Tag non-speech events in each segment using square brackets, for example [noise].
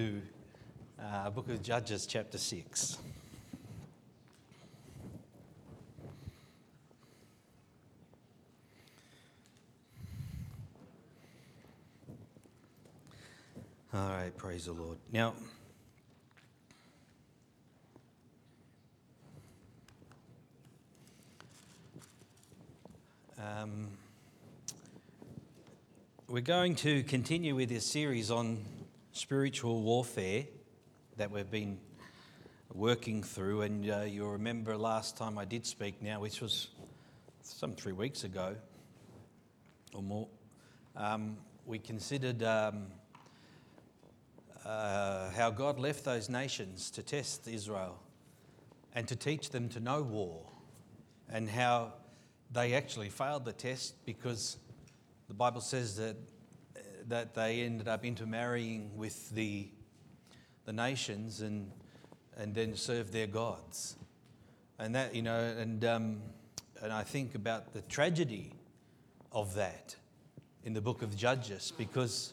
to uh, Book of Judges, chapter 6. All right, praise the Lord. Now, um, we're going to continue with this series on spiritual warfare that we've been working through. And uh, you'll remember last time I did speak now, which was some three weeks ago or more, um, we considered um, uh, how God left those nations to test Israel and to teach them to know war, and how they actually failed the test because the Bible says that, that they ended up intermarrying with the, the nations and, and then served their gods. And that, you know, and, um, and I think about the tragedy of that in the book of Judges because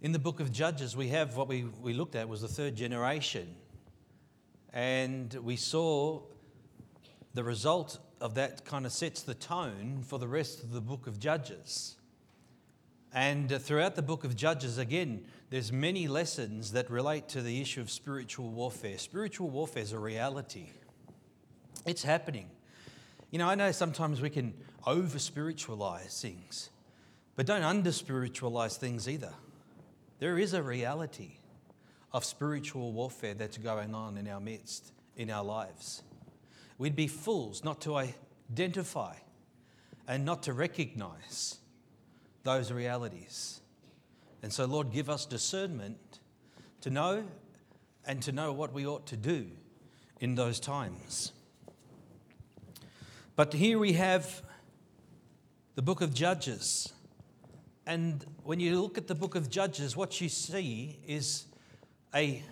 in the book of Judges we have what we, we looked at was the third generation. And we saw the result of that kind of sets the tone for the rest of the book of Judges. And uh, throughout the book of Judges, again, there's many lessons that relate to the issue of spiritual warfare. Spiritual warfare is a reality, it's happening. You know, I know sometimes we can over spiritualize things, but don't under spiritualize things either. There is a reality of spiritual warfare that's going on in our midst, in our lives. We'd be fools not to identify and not to recognize those realities. And so, Lord, give us discernment to know and to know what we ought to do in those times. But here we have the book of Judges. And when you look at the book of Judges, what you see is a,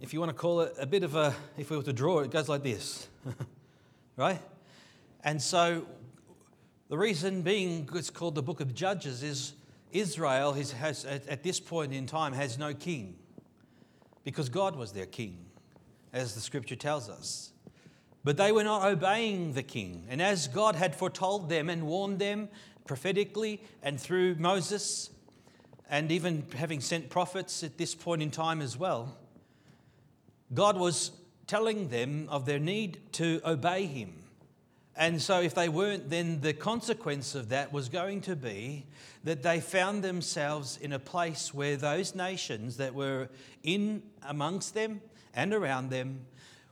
if you want to call it a bit of a, if we were to draw it, it goes like this. [laughs] right? And so the reason being it's called the book of Judges is Israel has, has, at this point in time has no king because God was their king, as the scripture tells us. But they were not obeying the king. And as God had foretold them and warned them prophetically and through Moses, and even having sent prophets at this point in time as well, God was telling them of their need to obey him. And so, if they weren't, then the consequence of that was going to be that they found themselves in a place where those nations that were in amongst them and around them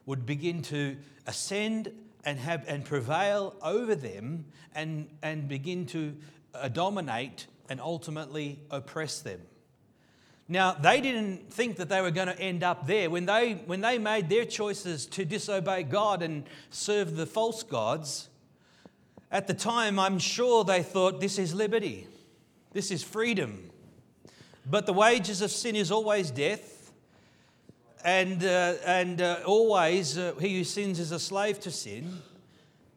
would begin to ascend and, have, and prevail over them and, and begin to uh, dominate and ultimately oppress them. Now, they didn't think that they were going to end up there. When they, when they made their choices to disobey God and serve the false gods, at the time, I'm sure they thought this is liberty, this is freedom. But the wages of sin is always death, and, uh, and uh, always uh, he who sins is a slave to sin.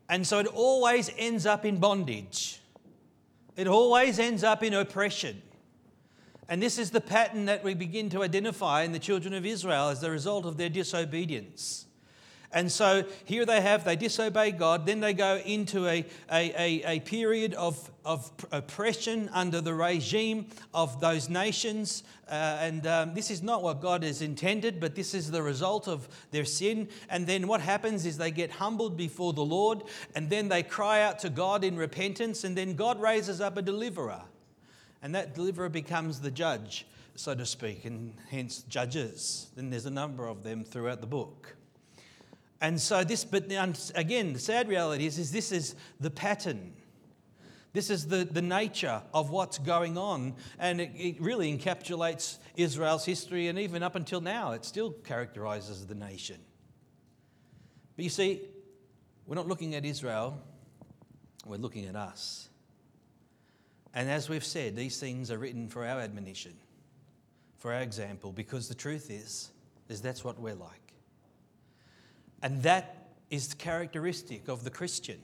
And so it always ends up in bondage, it always ends up in oppression. And this is the pattern that we begin to identify in the children of Israel as the result of their disobedience. And so here they have, they disobey God, then they go into a, a, a, a, period of, of oppression under the regime of those nations. Uh, and um, this is not what God has intended, but this is the result of their sin. And then what happens is they get humbled before the Lord, and then they cry out to God in repentance, and then God raises up a deliverer. And that deliverer becomes the judge, so to speak, and hence judges. Then there's a number of them throughout the book. And so this, but again, the sad reality is, is this is the pattern. This is the, the nature of what's going on. And it, it really encapsulates Israel's history, and even up until now, it still characterizes the nation. But you see, we're not looking at Israel, we're looking at us. And as we've said, these things are written for our admonition, for our example, because the truth is, is that's what we're like. And that is the characteristic of the Christian.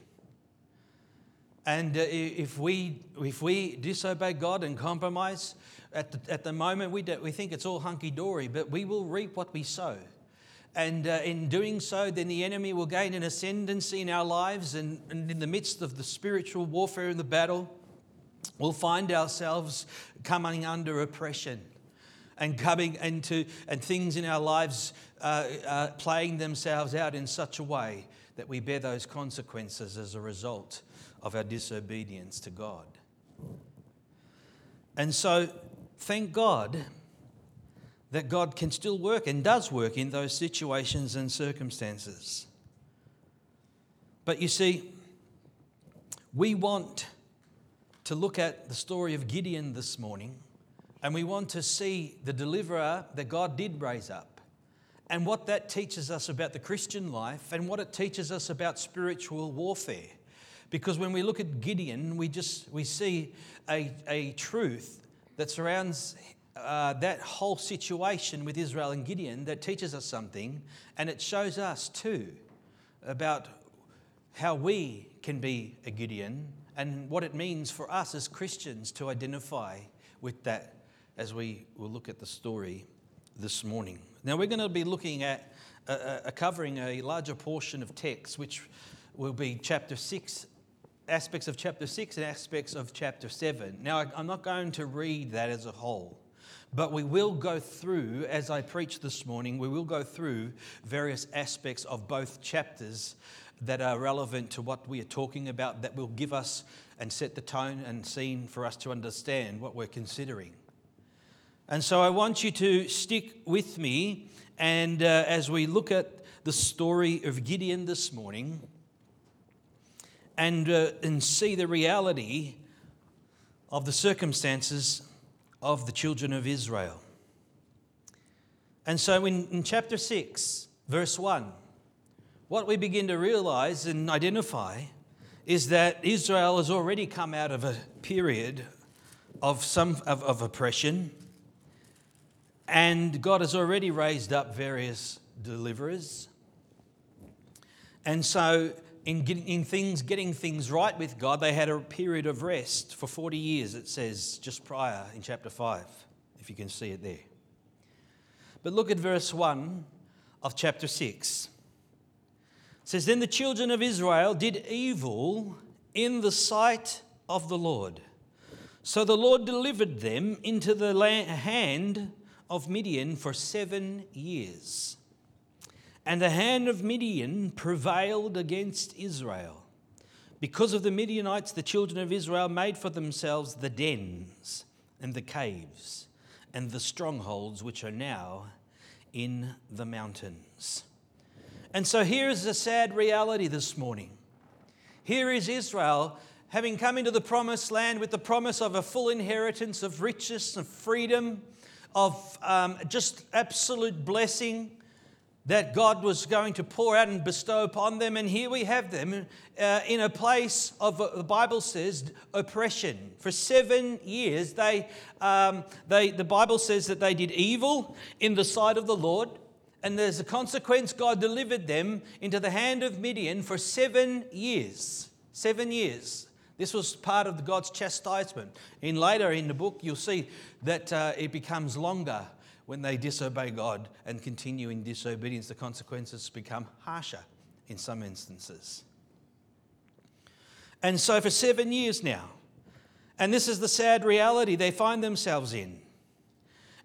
And uh, if, we, if we disobey God and compromise, at the, at the moment we, do, we think it's all hunky dory, but we will reap what we sow. And uh, in doing so, then the enemy will gain an ascendancy in our lives. And, and in the midst of the spiritual warfare and the battle, we'll find ourselves coming under oppression and coming into and things in our lives uh, uh, playing themselves out in such a way that we bear those consequences as a result of our disobedience to God. And so, thank God that God can still work and does work in those situations and circumstances. But you see, we want to look at the story of Gideon this morning and we want to see the deliverer that God did raise up and what that teaches us about the Christian life and what it teaches us about spiritual warfare. Because when we look at Gideon, we just we see a, a truth that surrounds uh, that whole situation with Israel and Gideon that teaches us something, and it shows us too about how we can be a Gideon and what it means for us as Christians to identify with that as we will look at the story this morning. Now, we're going to be looking at covering a larger portion of text, which will be chapter 6 aspects of chapter 6 and aspects of chapter 7. Now, I'm not going to read that as a whole. But we will go through, as I preach this morning, we will go through various aspects of both chapters that are relevant to what we are talking about, that will give us and set the tone and scene for us to understand what we're considering. And so I want you to stick with me, and uh, as we look at the story of Gideon this morning, and, uh, and see the reality of the circumstances of the children of Israel. And so in, in chapter 6, verse 1, what we begin to realize and identify is that Israel has already come out of a period of some of, of oppression, and God has already raised up various deliverers. And so in, getting, in things, getting things right with God, they had a period of rest for 40 years, it says just prior in chapter 5, if you can see it there. But look at verse 1 of chapter 6. Says, Then the children of Israel did evil in the sight of the Lord. So the Lord delivered them into the hand of Midian for seven years. And the hand of Midian prevailed against Israel. Because of the Midianites, the children of Israel made for themselves the dens and the caves and the strongholds which are now in the mountains. And so here is a sad reality this morning. Here is Israel having come into the promised land with the promise of a full inheritance of riches and freedom, of um, just absolute blessing that God was going to pour out and bestow upon them. And here we have them uh, in a place of, uh, the Bible says, oppression. For seven years, they, um, they, the Bible says that they did evil in the sight of the Lord. And as a consequence, God delivered them into the hand of Midian for seven years. Seven years. This was part of God's chastisement. In later in the book, you'll see that uh, it becomes longer when they disobey God and continue in disobedience, the consequences become harsher in some instances. And so, for seven years now, and this is the sad reality they find themselves in.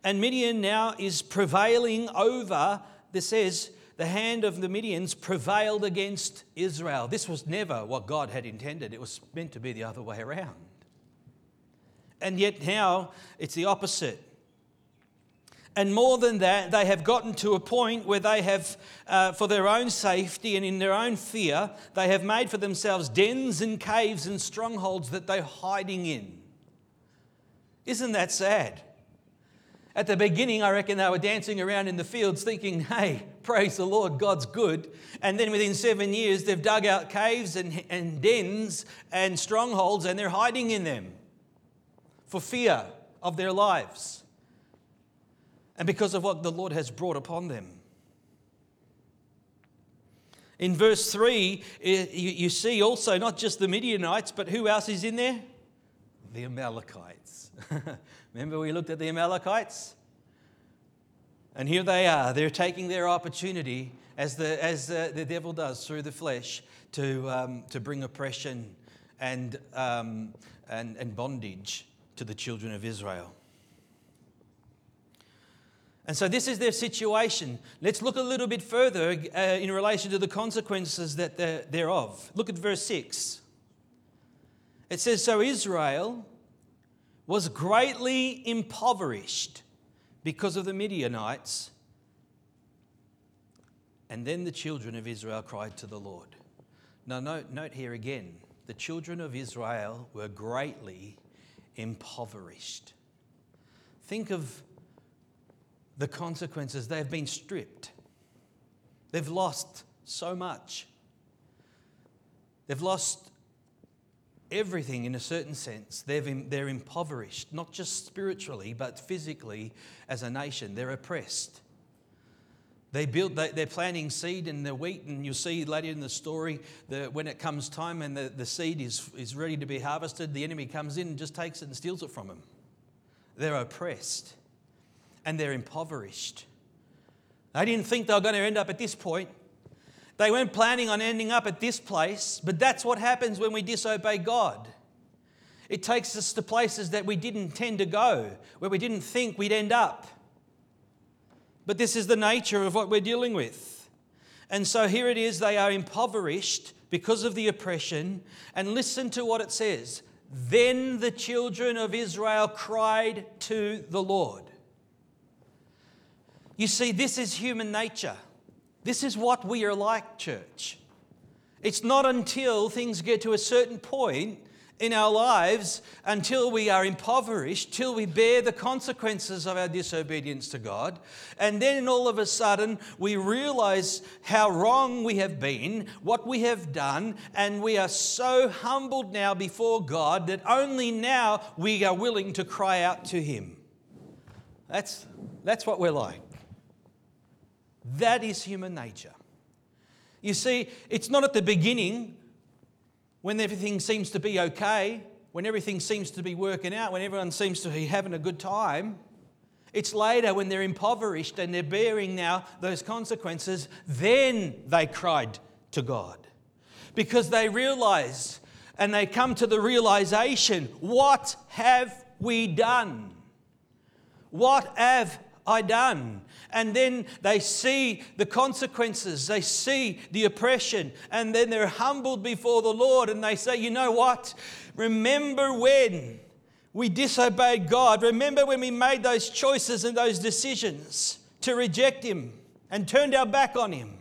And Midian now is prevailing over, this says, the hand of the Midians prevailed against Israel. This was never what God had intended, it was meant to be the other way around. And yet now it's the opposite. And more than that, they have gotten to a point where they have, uh, for their own safety and in their own fear, they have made for themselves dens and caves and strongholds that they're hiding in. Isn't that sad? At the beginning, I reckon they were dancing around in the fields thinking, hey, praise the Lord, God's good. And then within seven years, they've dug out caves and, and dens and strongholds and they're hiding in them for fear of their lives and because of what the Lord has brought upon them. In verse 3, you see also not just the Midianites, but who else is in there? The Amalekites. [laughs] Remember, we looked at the Amalekites? And here they are. They're taking their opportunity, as the, as the, the devil does through the flesh, to, um, to bring oppression and, um, and, and bondage to the children of Israel. And so this is their situation. Let's look a little bit further uh, in relation to the consequences that thereof. Look at verse 6. It says, So Israel was greatly impoverished because of the Midianites. And then the children of Israel cried to the Lord. Now, note, note here again the children of Israel were greatly impoverished. Think of the consequences. They've been stripped, they've lost so much. They've lost everything in a certain sense. They've, they're impoverished, not just spiritually, but physically as a nation. They're oppressed. They build, they're planting seed in the wheat, and you'll see later in the story that when it comes time and the, the seed is, is ready to be harvested, the enemy comes in and just takes it and steals it from them. They're oppressed and they're impoverished. They didn't think they were going to end up at this point. They weren't planning on ending up at this place, but that's what happens when we disobey God. It takes us to places that we didn't intend to go, where we didn't think we'd end up. But this is the nature of what we're dealing with. And so here it is they are impoverished because of the oppression. And listen to what it says. Then the children of Israel cried to the Lord. You see, this is human nature. This is what we are like, church. It's not until things get to a certain point in our lives, until we are impoverished, till we bear the consequences of our disobedience to God. And then all of a sudden, we realize how wrong we have been, what we have done, and we are so humbled now before God that only now we are willing to cry out to Him. That's, that's what we're like. That is human nature. You see, it's not at the beginning when everything seems to be okay, when everything seems to be working out, when everyone seems to be having a good time. It's later when they're impoverished and they're bearing now those consequences, then they cried to God. Because they realize and they come to the realization what have we done? What have I done? And then they see the consequences, they see the oppression, and then they're humbled before the Lord and they say, You know what? Remember when we disobeyed God. Remember when we made those choices and those decisions to reject Him and turned our back on Him.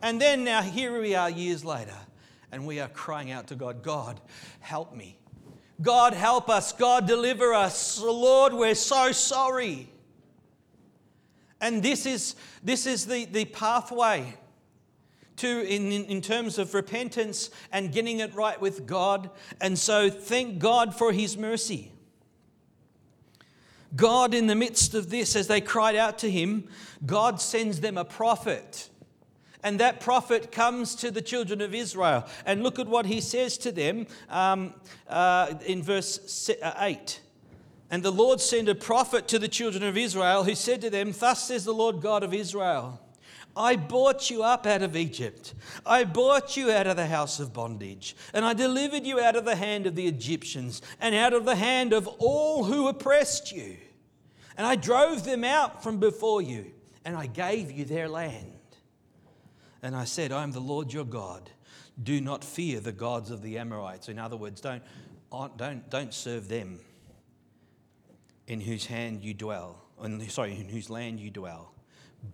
And then now here we are years later, and we are crying out to God, God, help me. God, help us. God, deliver us. Lord, we're so sorry. And this is, this is the, the pathway to in, in terms of repentance and getting it right with God. And so thank God for his mercy. God, in the midst of this, as they cried out to him, God sends them a prophet. And that prophet comes to the children of Israel. And look at what he says to them um, uh, in verse 8. And the Lord sent a prophet to the children of Israel who said to them, Thus says the Lord God of Israel. I brought you up out of Egypt. I brought you out of the house of bondage. And I delivered you out of the hand of the Egyptians and out of the hand of all who oppressed you. And I drove them out from before you, and I gave you their land. And I said, I am the Lord your God. Do not fear the gods of the Amorites. In other words, don't, don't, don't serve them in whose hand you dwell, sorry, in whose land you dwell.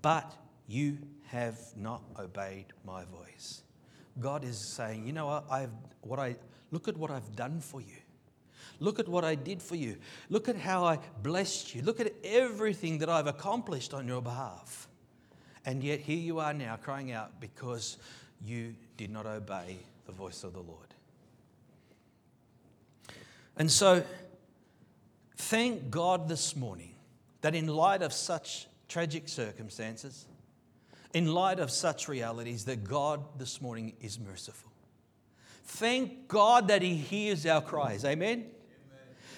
But you have not obeyed my voice. God is saying, you know what, I've, what I, look at what I've done for you. Look at what I did for you. Look at how I blessed you. Look at everything that I've accomplished on your behalf. And yet here you are now crying out because you did not obey the voice of the Lord. And so Thank God this morning that in light of such tragic circumstances, in light of such realities that God this morning is merciful. Thank God that He hears our cries. Amen?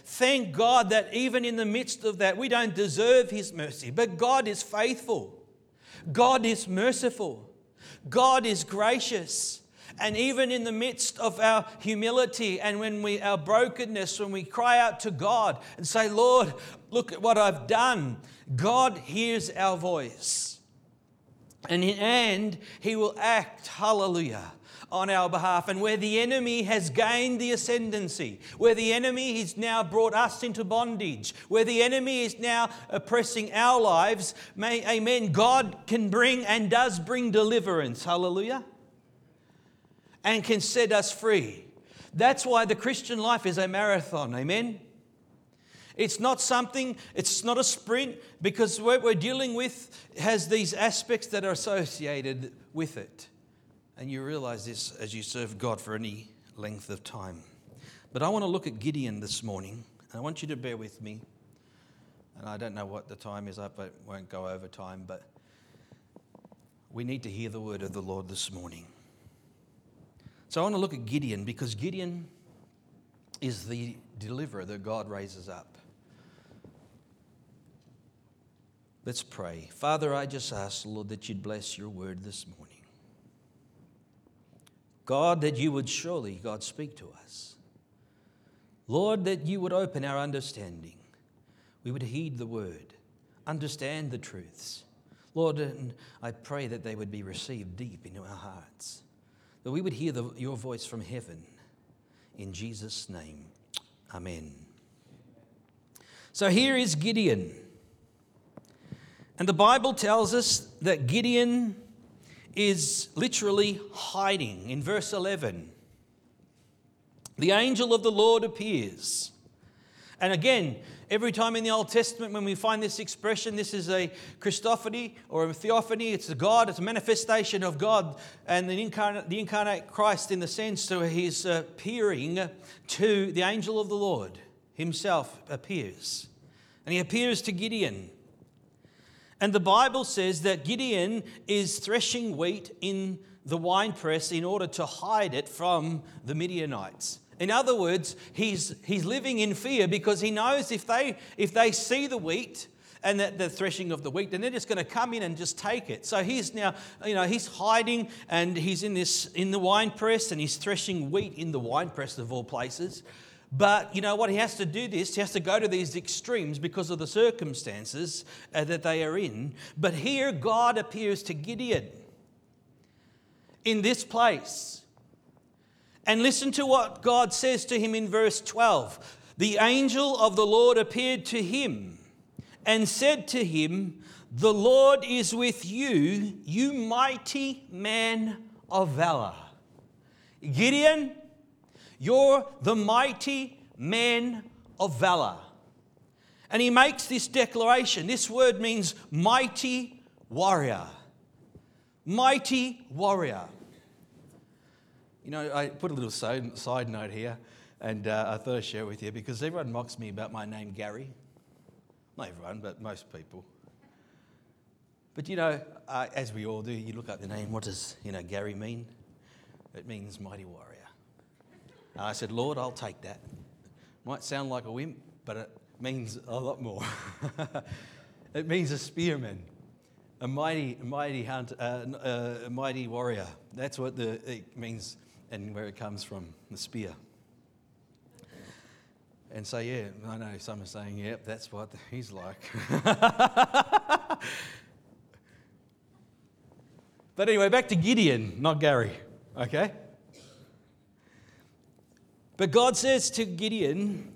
Thank God that even in the midst of that, we don't deserve His mercy, but God is faithful. God is merciful. God is gracious. And even in the midst of our humility and when we our brokenness, when we cry out to God and say, Lord, look at what I've done, God hears our voice. And in end, He will act, hallelujah, on our behalf. And where the enemy has gained the ascendancy, where the enemy has now brought us into bondage, where the enemy is now oppressing our lives, may, amen, God can bring and does bring deliverance, hallelujah, and can set us free. That's why the Christian life is a marathon, amen. It's not something, it's not a sprint because what we're dealing with has these aspects that are associated with it. And you realize this as you serve God for any length of time. But I want to look at Gideon this morning, and I want you to bear with me. And I don't know what the time is I won't go over time, but we need to hear the word of the Lord this morning. So I want to look at Gideon because Gideon is the deliverer that God raises up. Let's pray. Father, I just ask, Lord, that you'd bless your word this morning. God, that you would surely, God, speak to us. Lord, that you would open our understanding. We would heed the word, understand the truths. Lord, and I pray that they would be received deep into our hearts, that we would hear the, your voice from heaven. In Jesus' name, amen. So here is Gideon. And the Bible tells us that Gideon is literally hiding. In verse 11, the angel of the Lord appears. And again, every time in the Old Testament when we find this expression, this is a Christophany or a theophany, it's a God, it's a manifestation of God and the incarnate, the incarnate Christ in the sense that he's appearing to the angel of the Lord himself appears. And he appears to Gideon. And the Bible says that Gideon is threshing wheat in the winepress in order to hide it from the Midianites. In other words, he's, he's living in fear because he knows if they, if they see the wheat, and the, the, threshing of the wheat, then they're just going to come in and just take it. So he's now, you know, he's hiding and he's in this in the wine press and he's threshing wheat in the wine press of all places. But you know what? He has to do this. He has to go to these extremes because of the circumstances uh, that they are in. But here, God appears to Gideon in this place. And listen to what God says to him in verse 12. The angel of the Lord appeared to him and said to him, The Lord is with you, you mighty man of valor. Gideon, you're the mighty man of valor. And he makes this declaration. This word means mighty warrior. Mighty warrior. You know, I put a little side, side note here, and uh, I thought I'd share it with you because everyone mocks me about my name, Gary. Not everyone, but most people. But you know, uh, as we all do, you look up the name. What does you know Gary mean? It means mighty warrior. And I said, Lord, I'll take that. Might sound like a wimp, but it means a lot more. [laughs] it means a spearman, a mighty, mighty hunter, uh, uh, a mighty warrior. That's what the, it means and where it comes from, the spear. And so, yeah, I know some are saying, yep, that's what he's like. [laughs] but anyway, back to Gideon, not Gary, okay? But God says to Gideon,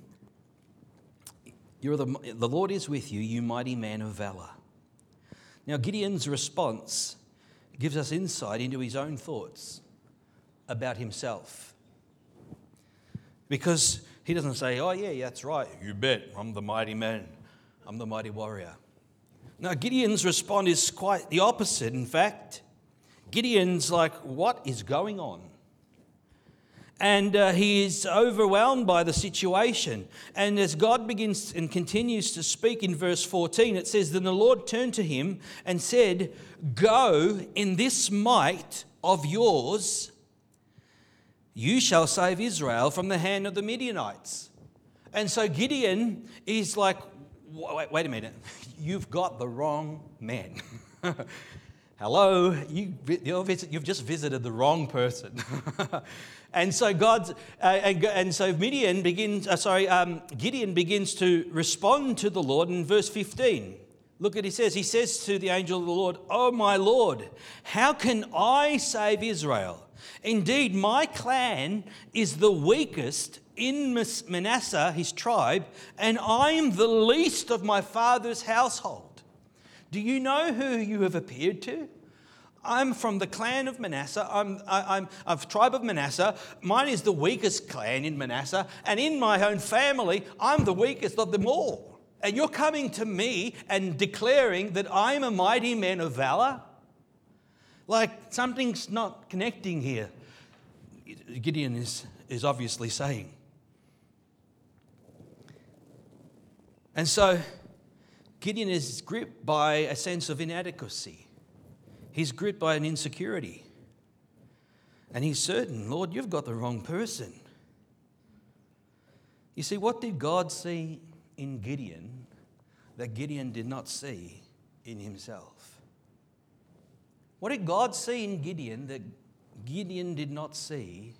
You're the, the Lord is with you, you mighty man of valor. Now, Gideon's response gives us insight into his own thoughts about himself. Because he doesn't say, Oh, yeah, that's right, you bet, I'm the mighty man, I'm the mighty warrior. Now, Gideon's response is quite the opposite, in fact. Gideon's like, What is going on? and uh, he is overwhelmed by the situation. And as God begins and continues to speak in verse 14, it says, Then the Lord turned to him and said, Go in this might of yours, you shall save Israel from the hand of the Midianites. And so Gideon is like, Wait, wait a minute, [laughs] you've got the wrong man. [laughs] Hello, you, you've just visited the wrong person. [laughs] and so God, uh, and, and, so Midian begins, uh, sorry, um, Gideon begins to respond to the Lord in verse 15. Look at he says. He says to the angel of the Lord, Oh my Lord, how can I save Israel? Indeed, my clan is the weakest in Manasseh, his tribe, and I am the least of my father's household. Do you know who you have appeared to? I'm from the clan of Manasseh. I'm, I, am of tribe of Manasseh. Mine is the weakest clan in Manasseh. And in my own family, I'm the weakest of them all. And you're coming to me and declaring that I'm a mighty man of valor? Like something's not connecting here. Gideon is, is obviously saying. And so Gideon is gripped by a sense of inadequacy. He's gripped by an insecurity. And he's certain, Lord, you've got the wrong person. You see, what did God see in Gideon that Gideon did not see in himself? What did God see in Gideon that Gideon did not see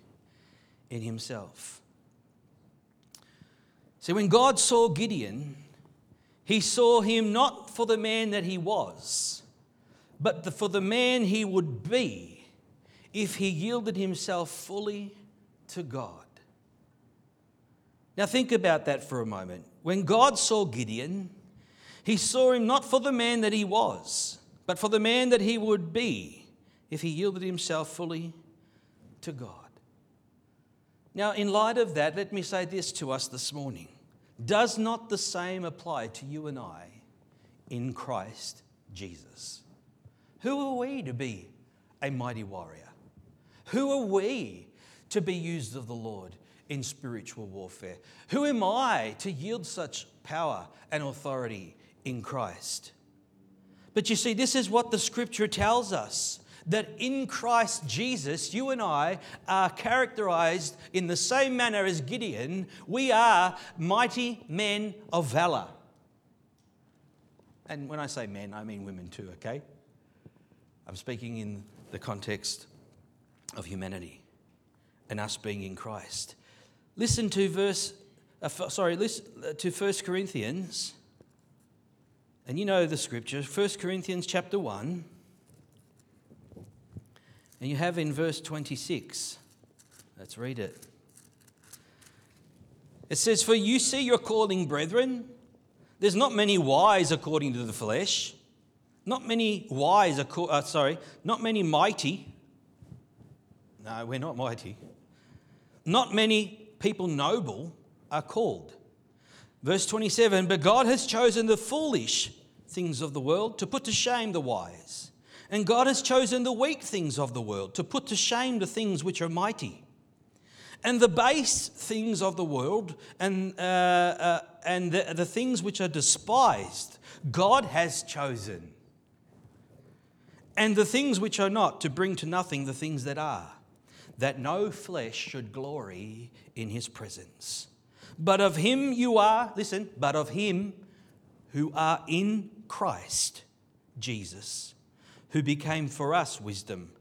in himself? See, when God saw Gideon, he saw him not for the man that he was, but for the man he would be if he yielded himself fully to God. Now, think about that for a moment. When God saw Gideon, he saw him not for the man that he was, but for the man that he would be if he yielded himself fully to God. Now, in light of that, let me say this to us this morning. Does not the same apply to you and I in Christ Jesus? Who are we to be a mighty warrior? Who are we to be used of the Lord in spiritual warfare? Who am I to yield such power and authority in Christ? But you see, this is what the scripture tells us that in Christ Jesus, you and I are characterized in the same manner as Gideon. We are mighty men of valor. And when I say men, I mean women too, okay? I'm speaking in the context of humanity and us being in Christ. Listen to verse, uh, sorry, listen uh, to 1 Corinthians. And you know the scripture, 1 Corinthians chapter 1. And you have in verse 26, let's read it. It says, For you see your calling, brethren. There's not many wise according to the flesh, not many wise, uh, sorry, not many mighty. No, we're not mighty. Not many people noble are called. Verse 27 But God has chosen the foolish things of the world to put to shame the wise. And God has chosen the weak things of the world to put to shame the things which are mighty. And the base things of the world and, uh, uh, and the, the things which are despised, God has chosen. And the things which are not, to bring to nothing the things that are, that no flesh should glory in his presence. But of him you are, listen, but of him who are in Christ Jesus who became for us wisdom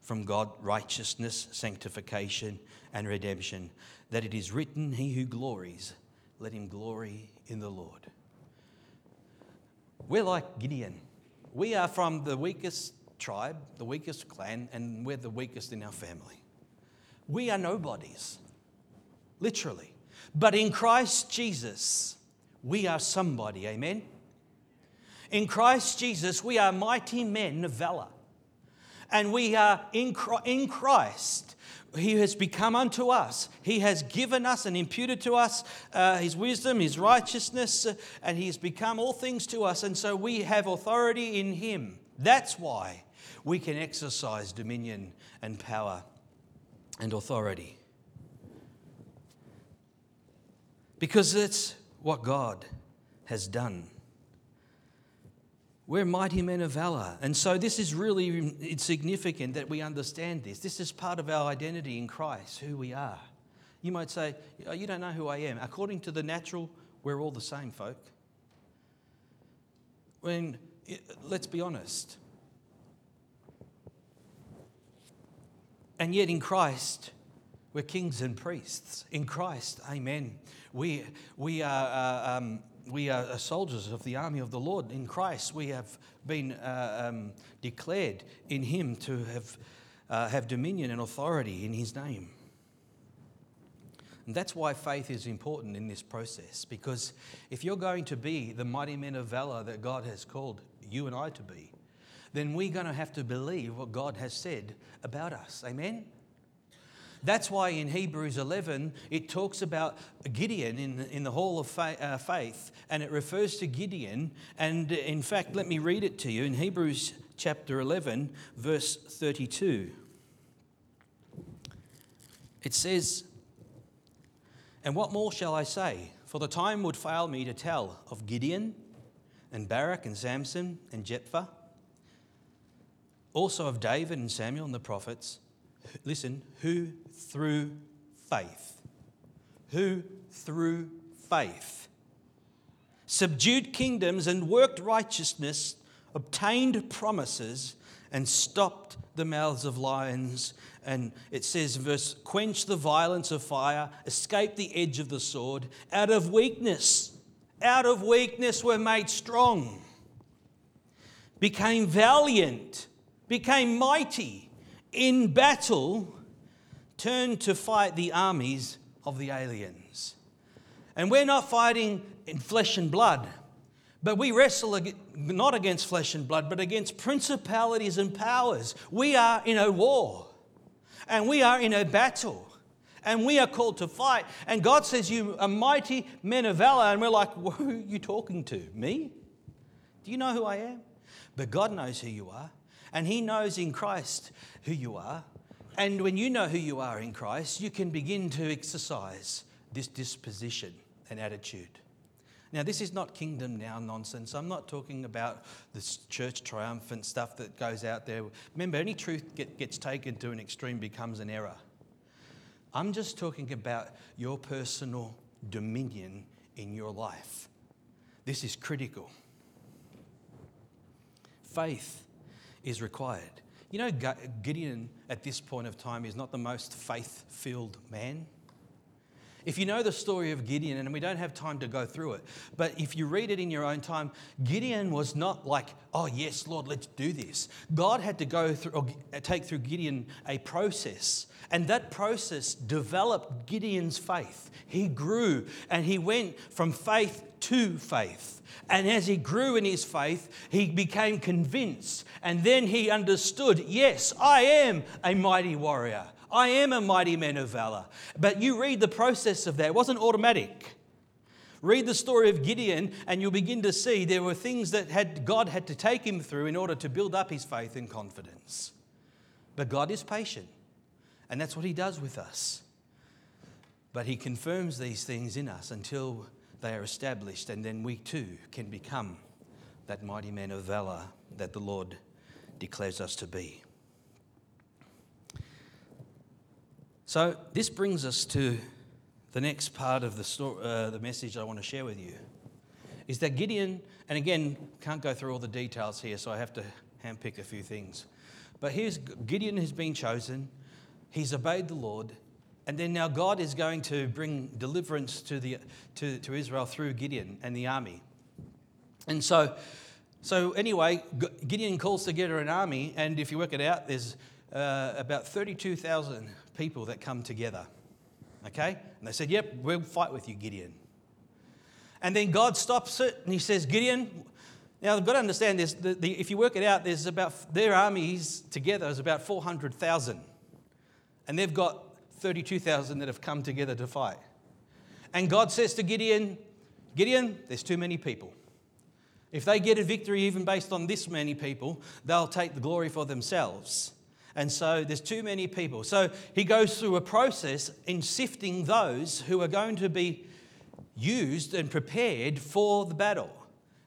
from God, righteousness, sanctification, and redemption, that it is written, He who glories, let him glory in the Lord. We're like Gideon. We are from the weakest tribe, the weakest clan, and we're the weakest in our family. We are nobodies, literally. But in Christ Jesus, we are somebody. Amen? In Christ Jesus, we are mighty men of valor. And we are in Christ. He has become unto us. He has given us and imputed to us uh, His wisdom, His righteousness, uh, and He has become all things to us. And so we have authority in Him. That's why we can exercise dominion and power and authority. because it's what God has done. We're mighty men of valor. And so this is really it's significant that we understand this. This is part of our identity in Christ, who we are. You might say, oh, You don't know who I am. According to the natural, we're all the same, folk. When, let's be honest. And yet in Christ, we're kings and priests. In Christ, amen. We, we are. Uh, um, we are soldiers of the army of the Lord in Christ. We have been uh, um, declared in Him to have, uh, have dominion and authority in His name. And that's why faith is important in this process, because if you're going to be the mighty men of valor that God has called you and I to be, then we're going to have to believe what God has said about us. Amen? That's why in Hebrews 11 it talks about Gideon in, in the hall of uh, faith and it refers to Gideon. And in fact, let me read it to you in Hebrews chapter 11, verse 32. It says, And what more shall I say? For the time would fail me to tell of Gideon and Barak and Samson and Jephthah, also of David and Samuel and the prophets listen, who through faith, who through faith subdued kingdoms and worked righteousness, obtained promises, and stopped the mouths of lions. And it says, verse, quench the violence of fire, escape the edge of the sword. Out of weakness, out of weakness were made strong, became valiant, became mighty in battle turned to fight the armies of the aliens. And we're not fighting in flesh and blood, but we wrestle not against flesh and blood, but against principalities and powers. We are in a war, and we are in a battle. And we are called to fight. And God says, You are mighty men of valor. And we're like, Who are you talking to? Me? Do you know who I am? But God knows who you are. And He knows in Christ who you are. And when you know who you are in Christ, you can begin to exercise this disposition and attitude. Now, this is not kingdom now nonsense. I'm not talking about this church triumphant stuff that goes out there. Remember, any truth get, gets taken to an extreme becomes an error. I'm just talking about your personal dominion in your life. This is critical. Faith is required. You know, Gideon at this point of time is not the most faith filled man. If you know the story of Gideon, and we don't have time to go through it, but if you read it in your own time, Gideon was not like, oh, yes, Lord, let's do this. God had to go through, or take through Gideon a process, and that process developed Gideon's faith. He grew and he went from faith to faith. And as he grew in his faith, he became convinced. And then he understood yes, I am a mighty warrior. I am a mighty man of valor. But you read the process of that, it wasn't automatic. Read the story of Gideon, and you'll begin to see there were things that had, God had to take him through in order to build up his faith and confidence. But God is patient, and that's what he does with us. But he confirms these things in us until they are established, and then we too can become that mighty man of valor that the Lord declares us to be. So, this brings us to the next part of the, story, uh, the message I want to share with you. Is that Gideon, and again, can't go through all the details here, so I have to handpick a few things. But here's Gideon has been chosen, he's obeyed the Lord, and then now God is going to bring deliverance to, the, to, to Israel through Gideon and the army. And so, so anyway, Gideon calls together an army, and if you work it out, there's uh, about 32,000 people that come together. Okay? And they said, Yep, we'll fight with you, Gideon. And then God stops it and he says, Gideon, now you've got to understand this. The, the, if you work it out, there's about their armies together is about 400,000. And they've got 32,000 that have come together to fight. And God says to Gideon, Gideon, there's too many people. If they get a victory, even based on this many people, they'll take the glory for themselves. And so there's too many people. So he goes through a process in sifting those who are going to be used and prepared for the battle.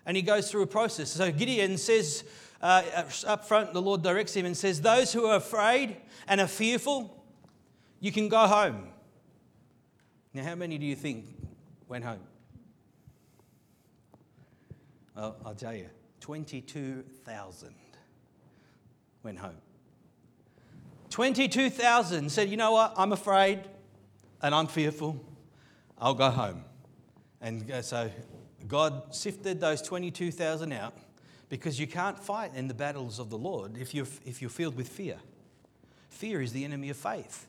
And he goes through a process. So Gideon says uh, up front, the Lord directs him and says, Those who are afraid and are fearful, you can go home. Now, how many do you think went home? Well, I'll tell you 22,000 went home. 22,000 said, You know what? I'm afraid and I'm fearful. I'll go home. And uh, so God sifted those 22,000 out because you can't fight in the battles of the Lord if you're, if you're filled with fear. Fear is the enemy of faith.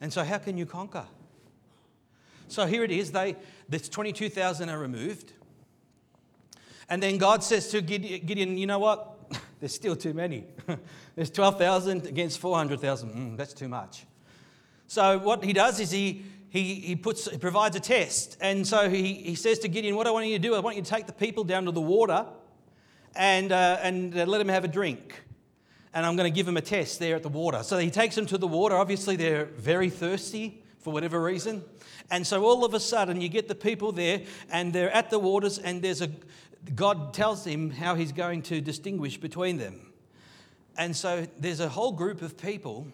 And so, how can you conquer? So here it is. They, this 22,000 are removed. And then God says to Gideon, you know what? There's still too many. [laughs] There's 12,000 against 400,000. Mm, that's too much. So what he does is he, he, he, puts, he provides a test. And so he, he says to Gideon, what I want you to do, I want you to take the people down to the water and, uh, and uh, let them have a drink. And I'm going to give them a test there at the water. So he takes them to the water. Obviously, they're very thirsty for whatever reason. And so all of a sudden, you get the people there, and they're at the waters, and there's a God tells him how he's going to distinguish between them. And so there's a whole group of people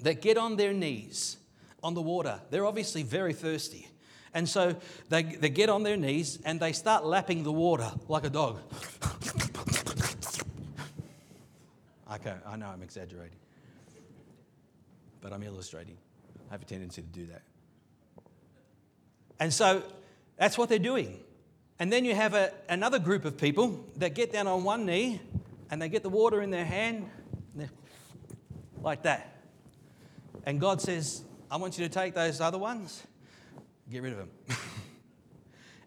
that get on their knees on the water. They're obviously very thirsty. And so they, they get on their knees and they start lapping the water like a dog. okay, I know I'm exaggerating, but I'm illustrating. I have a tendency to do that. And so that's what they're doing. And then you have a, another group of people that get down on one knee and they get the water in their hand like that. And God says, I want you to take those other ones, get rid of them. [laughs]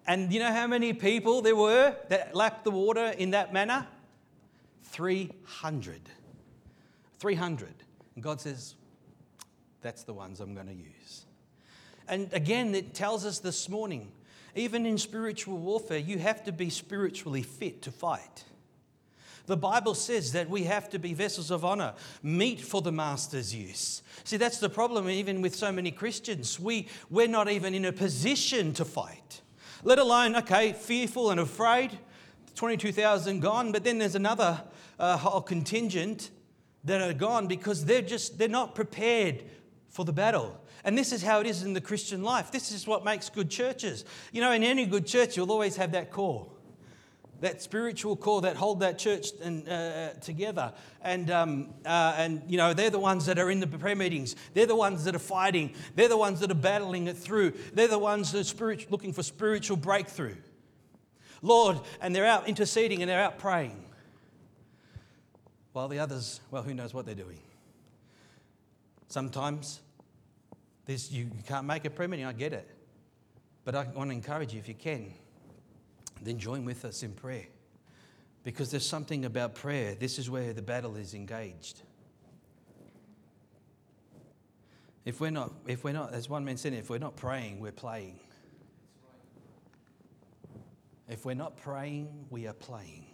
and you know how many people there were that lapped the water in that manner? 300. 300. And God says, that's the ones I'm going to use. And again, it tells us this morning even in spiritual warfare, you have to be spiritually fit to fight. The Bible says that we have to be vessels of honor, meet for the master's use. See, that's the problem even with so many Christians. We, we're not even in a position to fight, let alone, okay, fearful and afraid. 22,000 gone, but then there's another uh, whole contingent that are gone because they're just, they're not prepared for the battle. And this is how it is in the Christian life. This is what makes good churches. You know, in any good church, you'll always have that core, that spiritual core that hold that church and, uh, together. And, um, uh, and, you know, they're the ones that are in the prayer meetings. They're the ones that are fighting. They're the ones that are battling it through. They're the ones that are spirit- looking for spiritual breakthrough. Lord, and they're out interceding and they're out praying. While the others, well, who knows what they're doing. Sometimes you can't make a prayer meeting, I get it. But I want to encourage you, if you can, then join with us in prayer. Because there's something about prayer. This is where the battle is engaged. If we're not, if we're not, as one man said, if we're not praying, we're playing. If we're not praying, we are playing.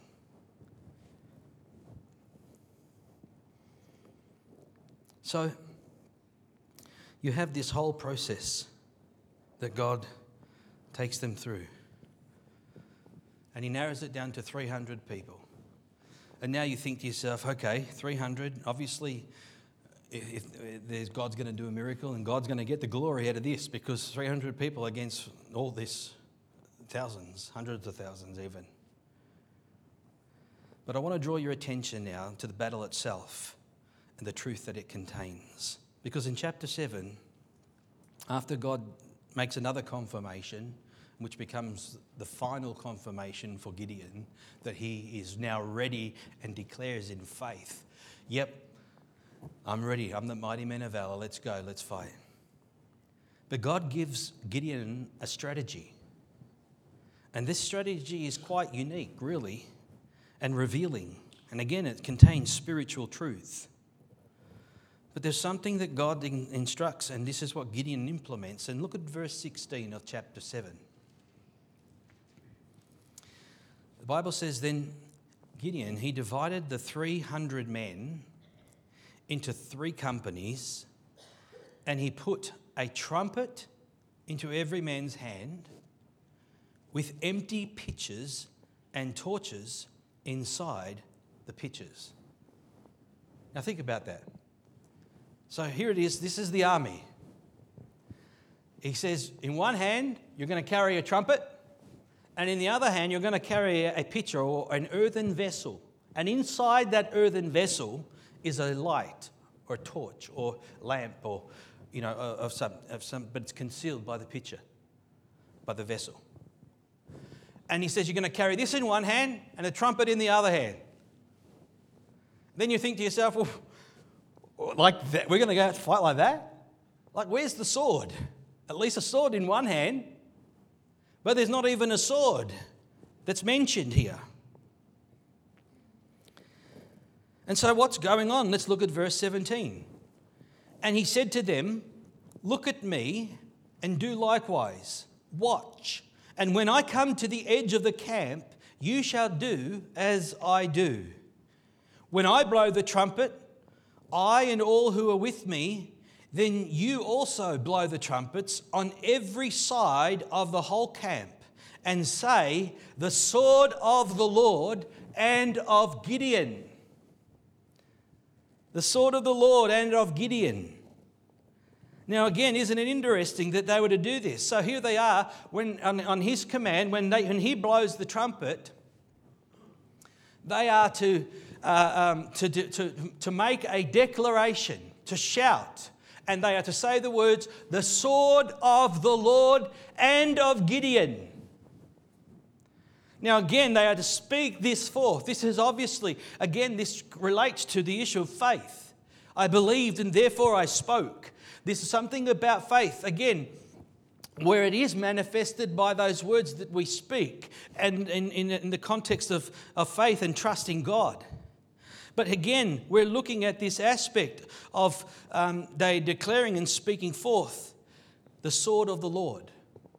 So, you have this whole process that God takes them through. And he narrows it down to 300 people. And now you think to yourself, okay, 300, obviously, if, if God's going to do a miracle and God's going to get the glory out of this because 300 people against all this, thousands, hundreds of thousands even. But I want to draw your attention now to the battle itself and the truth that it contains. Because in chapter 7, after God makes another confirmation, which becomes the final confirmation for Gideon that he is now ready and declares in faith, Yep, I'm ready. I'm the mighty man of valor. Let's go. Let's fight. But God gives Gideon a strategy. And this strategy is quite unique, really, and revealing. And again, it contains spiritual truth. But there's something that God in- instructs, and this is what Gideon implements. And look at verse 16 of chapter 7. The Bible says, Then Gideon, he divided the 300 men into three companies, and he put a trumpet into every man's hand, with empty pitchers and torches inside the pitchers. Now, think about that. So, here it is this is the army. He says, in one hand, you're going to carry a trumpet, and in the other hand, you're going to carry a pitcher or an earthen vessel. And inside that earthen vessel is a light or a torch or lamp or, you know, of some, of some, but it's concealed by the pitcher, by the vessel. And he says, You're going to carry this in one hand and a trumpet in the other hand. Then you think to yourself, Well, like that, we're going to go out to fight like that? Like, where's the sword? At least a sword in one hand, but there's not even a sword that's mentioned here. And so, what's going on? Let's look at verse 17. And he said to them, Look at me and do likewise. Watch. And when I come to the edge of the camp, you shall do as I do. When I blow the trumpet, I and all who are with me, then you also blow the trumpets on every side of the whole camp and say, The sword of the Lord and of Gideon the sword of the Lord and of Gideon. Now, again, isn't it interesting that they were to do this? So here they are when, on, on his command, when, they, when he blows the trumpet, they are to, uh, um, to, to, to make a declaration, to shout, and they are to say the words, the sword of the Lord and of Gideon. Now, again, they are to speak this forth. This is obviously, again, this relates to the issue of faith. I believed and therefore I spoke. This is something about faith. Again, where it is manifested by those words that we speak and in, in, in the context of, of faith and trust in God. But again, we're looking at this aspect of um, they declaring and speaking forth the sword of the Lord.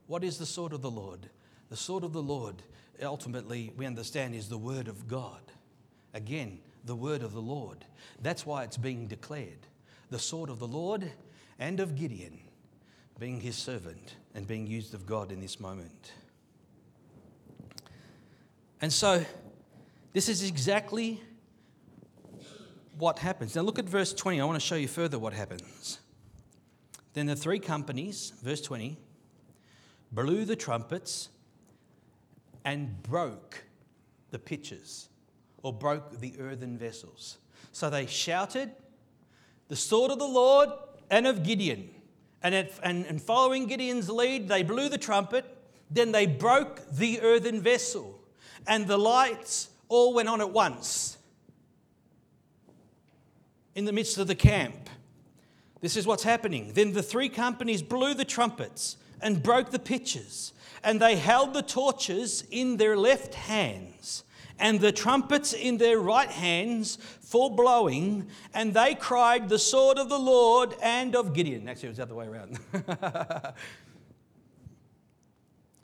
What is the sword of the Lord? The sword of the Lord ultimately we understand is the Word of God. Again, the Word of the Lord. That's why it's being declared. The sword of the Lord and of Gideon, being his servant and being used of God in this moment. And so, this is exactly what happens. Now, look at verse 20. I want to show you further what happens. Then the three companies, verse 20, blew the trumpets and broke the pitchers or broke the earthen vessels. So they shouted, The sword of the Lord and of Gideon. And, at, and, and following Gideon's lead, they blew the trumpet. Then they broke the earthen vessel, and the lights all went on at once in the midst of the camp. This is what's happening. Then the three companies blew the trumpets and broke the pitchers and they held the torches in their left hands and the trumpets in their right hands for blowing, and they cried, The sword of the Lord and of Gideon. Actually, it was the other way around. [laughs]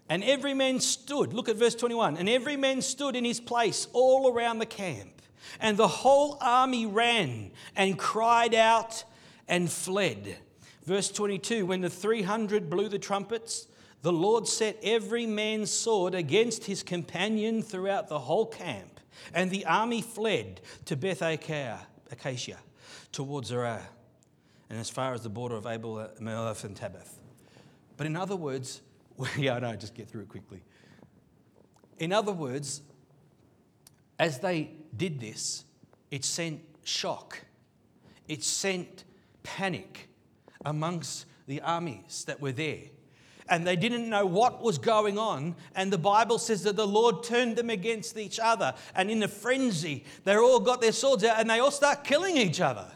and every man stood, look at verse 21, and every man stood in his place all around the camp, and the whole army ran and cried out and fled. Verse 22 When the 300 blew the trumpets, the Lord set every man's sword against his companion throughout the whole camp, and the army fled to Beth Acacia towards Zerah, and as far as the border of Abel, Meholah, and Tabbath. But in other words, [laughs] yeah, I know, just get through it quickly. In other words, as they did this, it sent shock, it sent panic amongst the armies that were there and they didn't know what was going on. And the Bible says that the Lord turned them against each other. And in a frenzy, they all got their swords out and they all start killing each other.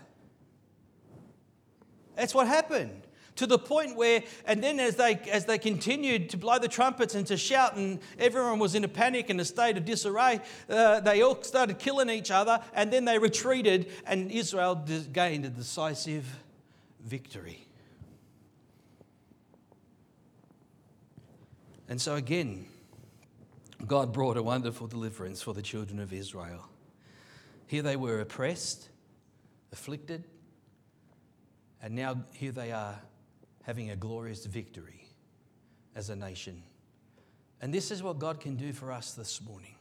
That's what happened. To the point where, and then as they as they continued to blow the trumpets and to shout, and everyone was in a panic and a state of disarray, uh, they all started killing each other, and then they retreated, and Israel gained a decisive victory. And so again, God brought a wonderful deliverance for the children of Israel. Here they were oppressed, afflicted, and now here they are having a glorious victory as a nation And this is what God can do for us this morning.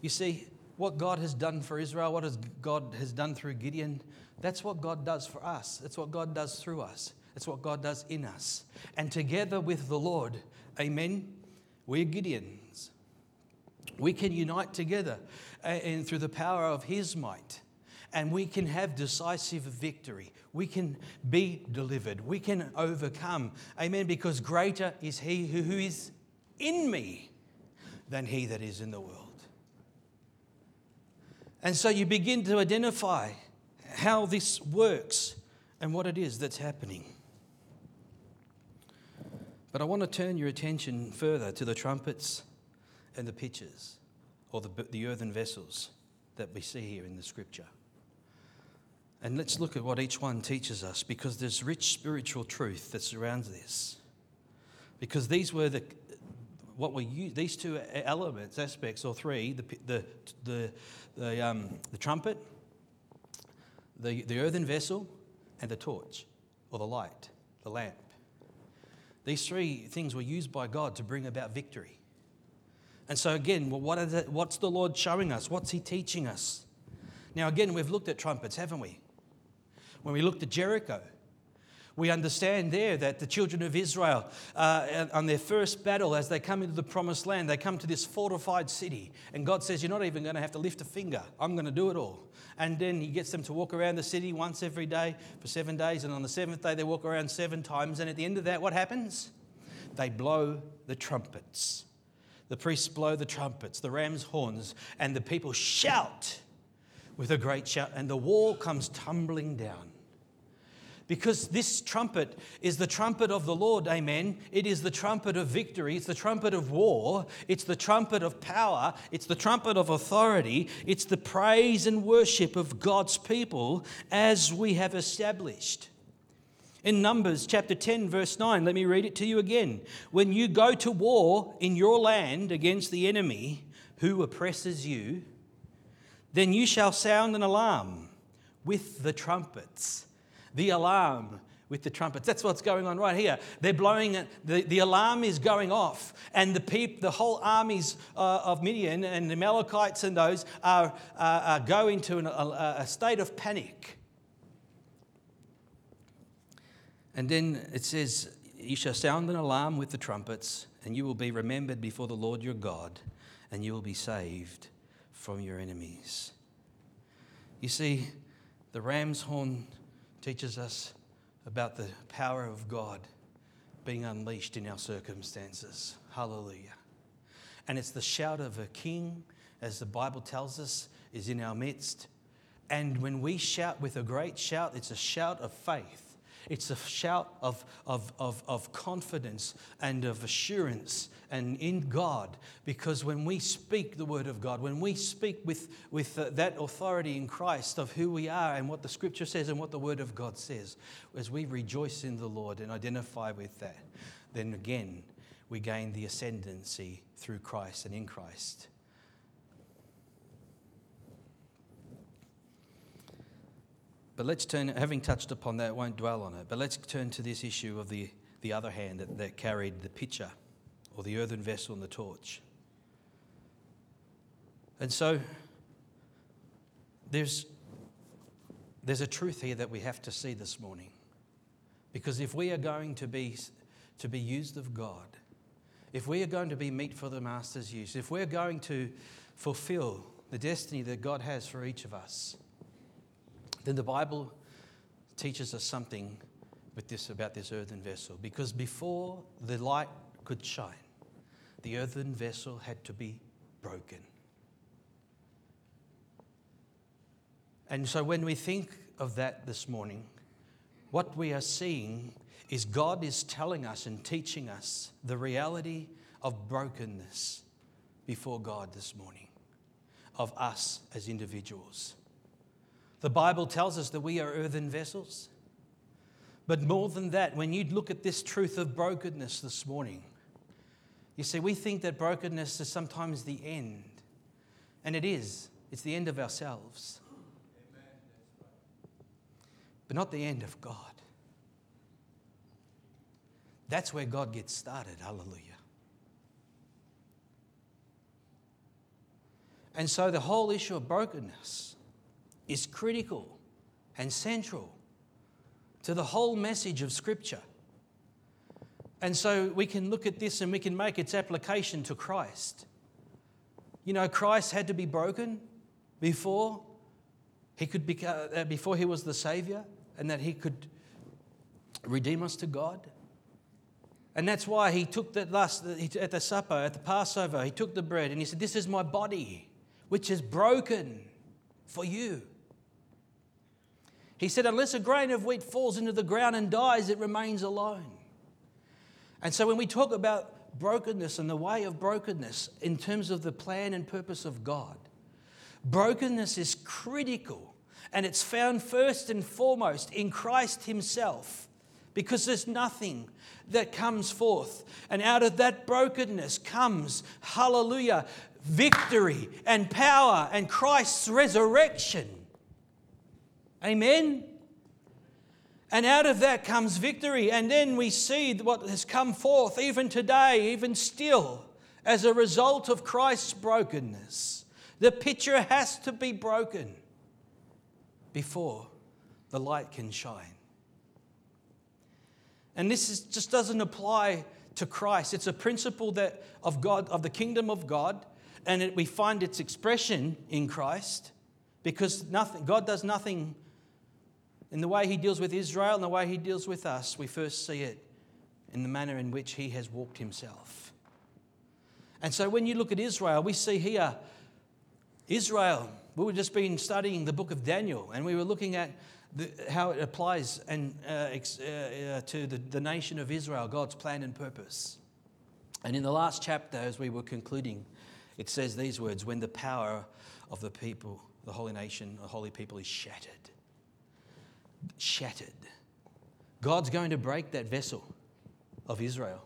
You see, what God has done for Israel, what God has done through Gideon, that's what God does for us. That's what God does through us. It's what God does in us. And together with the Lord, amen, we're Gideons. We can unite together and through the power of His might, and we can have decisive victory. We can be delivered. We can overcome. Amen. Because greater is He who is in me than He that is in the world. And so you begin to identify how this works and what it is that's happening. But I want to turn your attention further to the trumpets and the pitchers, or the, the earthen vessels that we see here in the scripture. And let's look at what each one teaches us because there's rich spiritual truth that surrounds this. Because these were the what we use, these two elements, aspects, or three, the, the, the, the, um, the trumpet, the, the earthen vessel, and the torch, or the light, the lamp. These three things were used by God to bring about victory. And so, again, well, what it, what's the Lord showing us? What's He teaching us? Now, again, we've looked at trumpets, haven't we? When we looked at Jericho, we understand there that the children of Israel, uh, on their first battle, as they come into the promised land, they come to this fortified city. And God says, You're not even going to have to lift a finger. I'm going to do it all. And then He gets them to walk around the city once every day for seven days. And on the seventh day, they walk around seven times. And at the end of that, what happens? They blow the trumpets. The priests blow the trumpets, the ram's horns, and the people shout with a great shout. And the wall comes tumbling down. Because this trumpet is the trumpet of the Lord, amen. It is the trumpet of victory. It's the trumpet of war. It's the trumpet of power. It's the trumpet of authority. It's the praise and worship of God's people as we have established. In Numbers chapter 10, verse 9, let me read it to you again. When you go to war in your land against the enemy who oppresses you, then you shall sound an alarm with the trumpets the alarm with the trumpets. That's what's going on right here. They're blowing the, the alarm is going off, and the peop, the whole armies uh, of Midian and the Amalekites and those are, uh, are going to an, a, a state of panic. And then it says, You shall sound an alarm with the trumpets, and you will be remembered before the Lord your God, and you will be saved from your enemies. You see, the ram's horn teaches us about the power of God being unleashed in our circumstances. Hallelujah. And it's the shout of a king, as the Bible tells us, is in our midst. And when we shout with a great shout, it's a shout of faith. It's a shout of, of, of, of confidence and of assurance and in God. Because when we speak the word of God, when we speak with, with uh, that authority in Christ of who we are and what the scripture says and what the word of God says, as we rejoice in the Lord and identify with that, then again, we gain the ascendancy through Christ and in Christ. But let's turn, having touched upon that, won't dwell on it, but let's turn to this issue of the, the other hand that, that carried the pitcher or the earthen vessel and the torch. And so there's, there's a truth here that we have to see this morning. Because if we are going to be, to be used of God, if we are going to be meet for the Master's use, if we're going to fulfill the destiny that God has for each of us, then the Bible teaches us something with this about this earthen vessel. Because before the light could shine, the earthen vessel had to be broken. And so when we think of that this morning, what we are seeing is God is telling us and teaching us the reality of brokenness before God this morning, of us as individuals. The Bible tells us that we are earthen vessels. But more than that, when you look at this truth of brokenness this morning, you see, we think that brokenness is sometimes the end, and it is. It's the end of ourselves, but not the end of God. That's where God gets started. Hallelujah. And so the whole issue of brokenness is critical and central to the whole message of Scripture. And so we can look at this and we can make its application to Christ. You know, Christ had to be broken before he could be, uh, before he was the Savior, and that he could redeem us to God. And that's why he took that last at the supper, at the Passover, he took the bread and he said, This is my body, which is broken for you. He said, Unless a grain of wheat falls into the ground and dies, it remains alone. And so when we talk about brokenness and the way of brokenness in terms of the plan and purpose of God, brokenness is critical and it's found first and foremost in Christ Himself because there's nothing that comes forth. And out of that brokenness comes, hallelujah, victory and power and Christ's resurrection. Amen. And out of that comes victory. And then we see what has come forth even today, even still, as a result of Christ's brokenness. The picture has to be broken before the light can shine. And this is, just doesn't apply to Christ. It's a principle that of God, of the kingdom of God, and it, we find its expression in Christ because nothing, God does nothing in the way He deals with Israel and the way He deals with us. We first see it in the manner in which He has walked Himself. And so when you look at Israel, we see here Israel. We were just been studying the book of Daniel, and we were looking at the, how it applies and, uh, ex, uh, uh, to the, the nation of Israel, God's plan and purpose. And in the last chapter, as we were concluding, it says these words when the power of the people, the holy nation, the holy people is shattered. Shattered. God's going to break that vessel of Israel.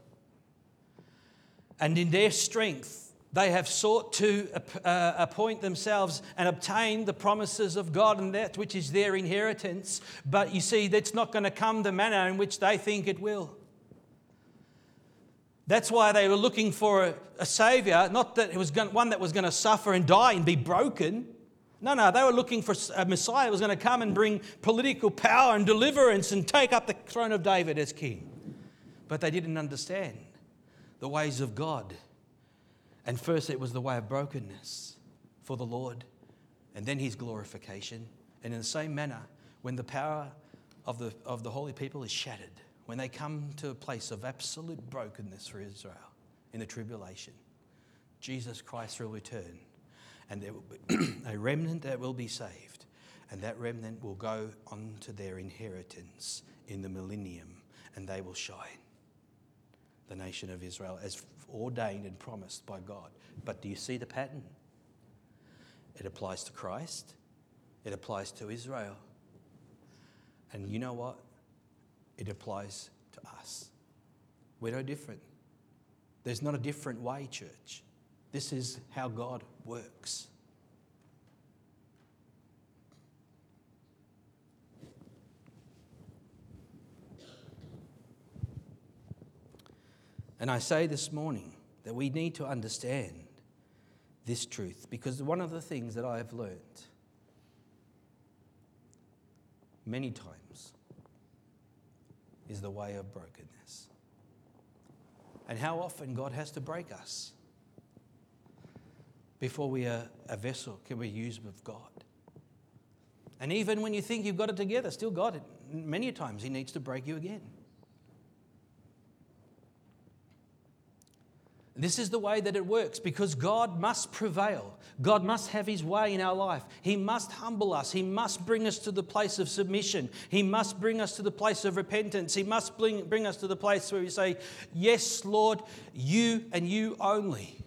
And in their strength, they have sought to uh, appoint themselves and obtain the promises of God and that which is their inheritance. But you see, that's not going to come the manner in which they think it will. That's why they were looking for a, a savior, not that it was going, one that was going to suffer and die and be broken. No, no, they were looking for a Messiah who was going to come and bring political power and deliverance and take up the throne of David as king. But they didn't understand the ways of God and first, it was the way of brokenness for the Lord, and then his glorification. And in the same manner, when the power of the, of the holy people is shattered, when they come to a place of absolute brokenness for Israel in the tribulation, Jesus Christ will return, and there will be [clears throat] a remnant that will be saved, and that remnant will go on to their inheritance in the millennium, and they will shine the nation of Israel as ordained and promised by God. But do you see the pattern? It applies to Christ, it applies to Israel. And you know what? It applies to us. We're no different. There's not a different way, church. This is how God works. And I say this morning that we need to understand this truth because one of the things that I have learned many times is the way of brokenness. And how often God has to break us before we are a vessel can be used with God. And even when you think you've got it together, still it. Many times He needs to break you again. This is the way that it works because God must prevail. God must have His way in our life. He must humble us. He must bring us to the place of submission. He must bring us to the place of repentance. He must bring, bring us to the place where we say, Yes, Lord, you and you only.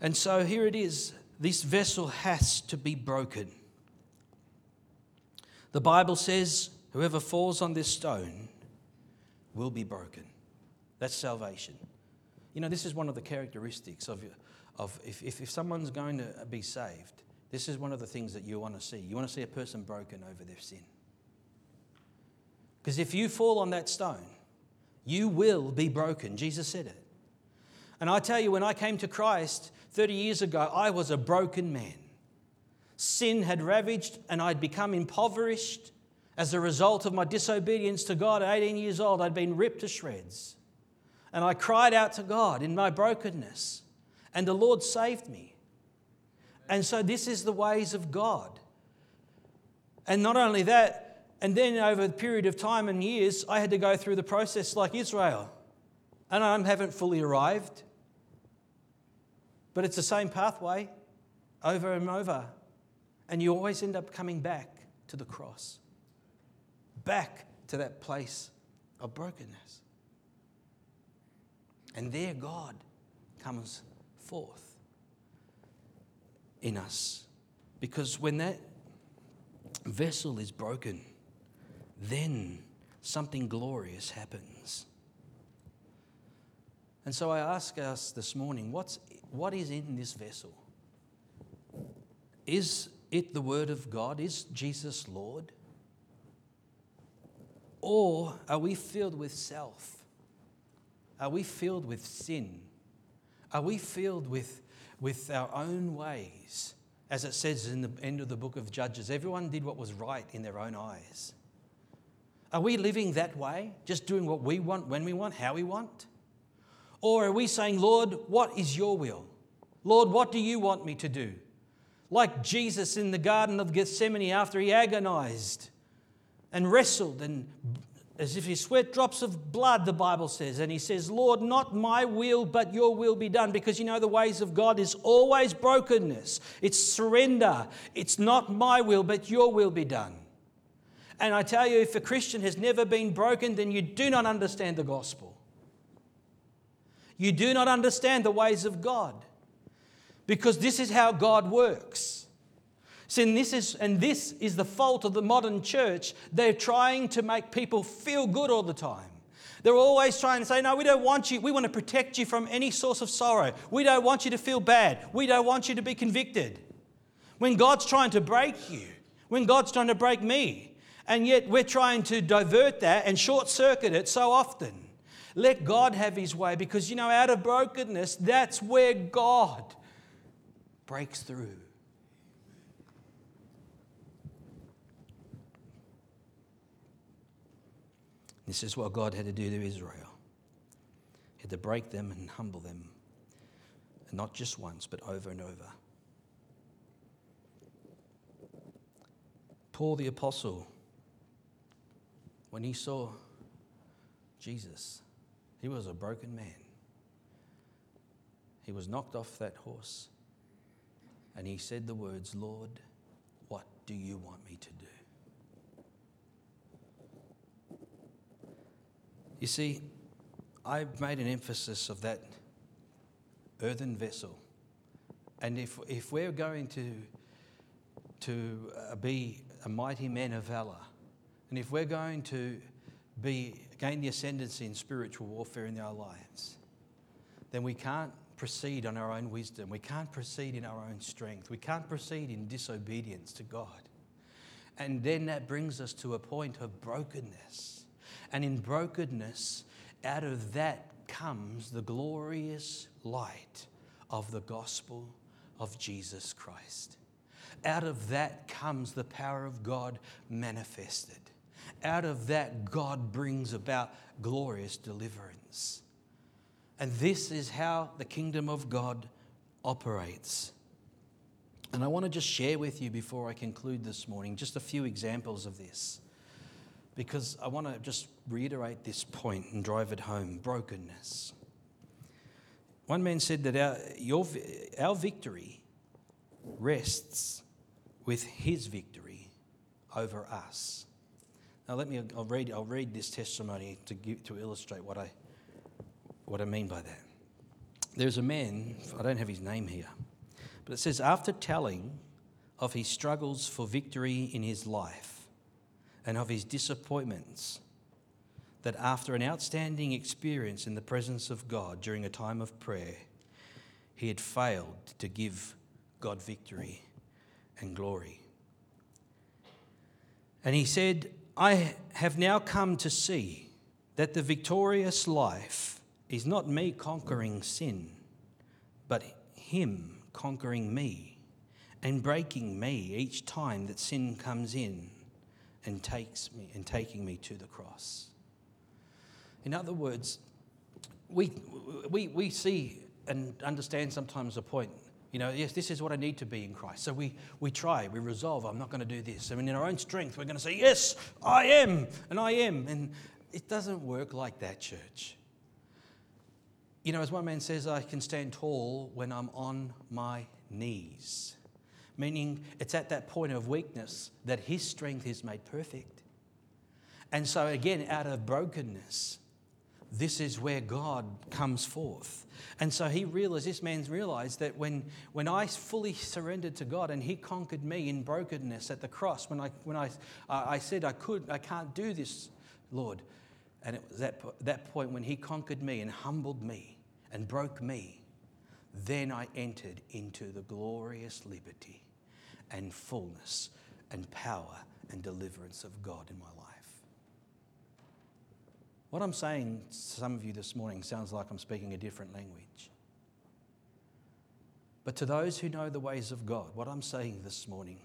And so here it is this vessel has to be broken. The Bible says, Whoever falls on this stone will be broken. That's salvation. You know, this is one of the characteristics of, of if, if, if someone's going to be saved, this is one of the things that you want to see. You want to see a person broken over their sin. Because if you fall on that stone, you will be broken. Jesus said it. And I tell you, when I came to Christ 30 years ago, I was a broken man. Sin had ravaged, and I'd become impoverished. As a result of my disobedience to God at 18 years old, I'd been ripped to shreds. And I cried out to God in my brokenness, and the Lord saved me. And so, this is the ways of God. And not only that, and then over a period of time and years, I had to go through the process like Israel. And I haven't fully arrived. But it's the same pathway over and over. And you always end up coming back to the cross, back to that place of brokenness. And there God comes forth in us. Because when that vessel is broken, then something glorious happens. And so I ask us this morning what's, what is in this vessel? Is it the Word of God? Is Jesus Lord? Or are we filled with self? Are we filled with sin? Are we filled with, with our own ways? As it says in the end of the book of Judges, everyone did what was right in their own eyes. Are we living that way, just doing what we want, when we want, how we want? Or are we saying, Lord, what is your will? Lord, what do you want me to do? Like Jesus in the Garden of Gethsemane after he agonized and wrestled and as if he sweat drops of blood, the Bible says. And he says, Lord, not my will, but your will be done. Because you know, the ways of God is always brokenness, it's surrender. It's not my will, but your will be done. And I tell you, if a Christian has never been broken, then you do not understand the gospel. You do not understand the ways of God. Because this is how God works. See, this is and this is the fault of the modern church. They're trying to make people feel good all the time. They're always trying to say, No, we don't want you. We want to protect you from any source of sorrow. We don't want you to feel bad. We don't want you to be convicted. When God's trying to break you, when God's trying to break me, and yet we're trying to divert that and short circuit it so often. Let God have His way because, you know, out of brokenness, that's where God breaks through. This is what God had to do to Israel. He had to break them and humble them. And not just once, but over and over. Paul the Apostle, when he saw Jesus, he was a broken man. He was knocked off that horse and he said the words, Lord, what do you want me to do? You see, I've made an emphasis of that earthen vessel. And if, if we're going to, to uh, be a mighty man of valor, and if we're going to be, gain the ascendancy in spiritual warfare in our lives, then we can't proceed on our own wisdom. We can't proceed in our own strength. We can't proceed in disobedience to God. And then that brings us to a point of brokenness and in brokenness, out of that comes the glorious light of the gospel of Jesus Christ. Out of that comes the power of God manifested. Out of that, God brings about glorious deliverance. And this is how the kingdom of God operates. And I want to just share with you before I conclude this morning just a few examples of this because I want to just reiterate this point and drive it home brokenness. One man said that our, your, our victory rests with his victory over us. Now, let me, I'll read, I'll read this testimony to, give, to illustrate what I, what I mean by that. There's a man, I don't have his name here, but it says, after telling of his struggles for victory in his life, and of his disappointments that after an outstanding experience in the presence of God during a time of prayer, he had failed to give God victory and glory. And he said, I have now come to see that the victorious life is not me conquering sin, but Him conquering me and breaking me each time that sin comes in and takes me and taking me to the cross. In other words, we, we, we see and understand sometimes a point. You know, yes, this is what I need to be in Christ. So we, we try, we resolve, I'm not going to do this. I mean, in our own strength, we're going to say, yes, I am, and I am. And it doesn't work like that, church. You know, as one man says, I can stand tall when I'm on my knees, meaning it's at that point of weakness that his strength is made perfect. And so, again, out of brokenness, this is where God comes forth. And so he realized, this man realized that when, when I fully surrendered to God and he conquered me in brokenness at the cross, when I, when I, uh, I said I could, I can't do this, Lord. And it was that, that point when he conquered me and humbled me and broke me, then I entered into the glorious liberty and fullness and power and deliverance of God in my life. What I'm saying to some of you this morning sounds like I'm speaking a different language. But to those who know the ways of God, what I'm saying this morning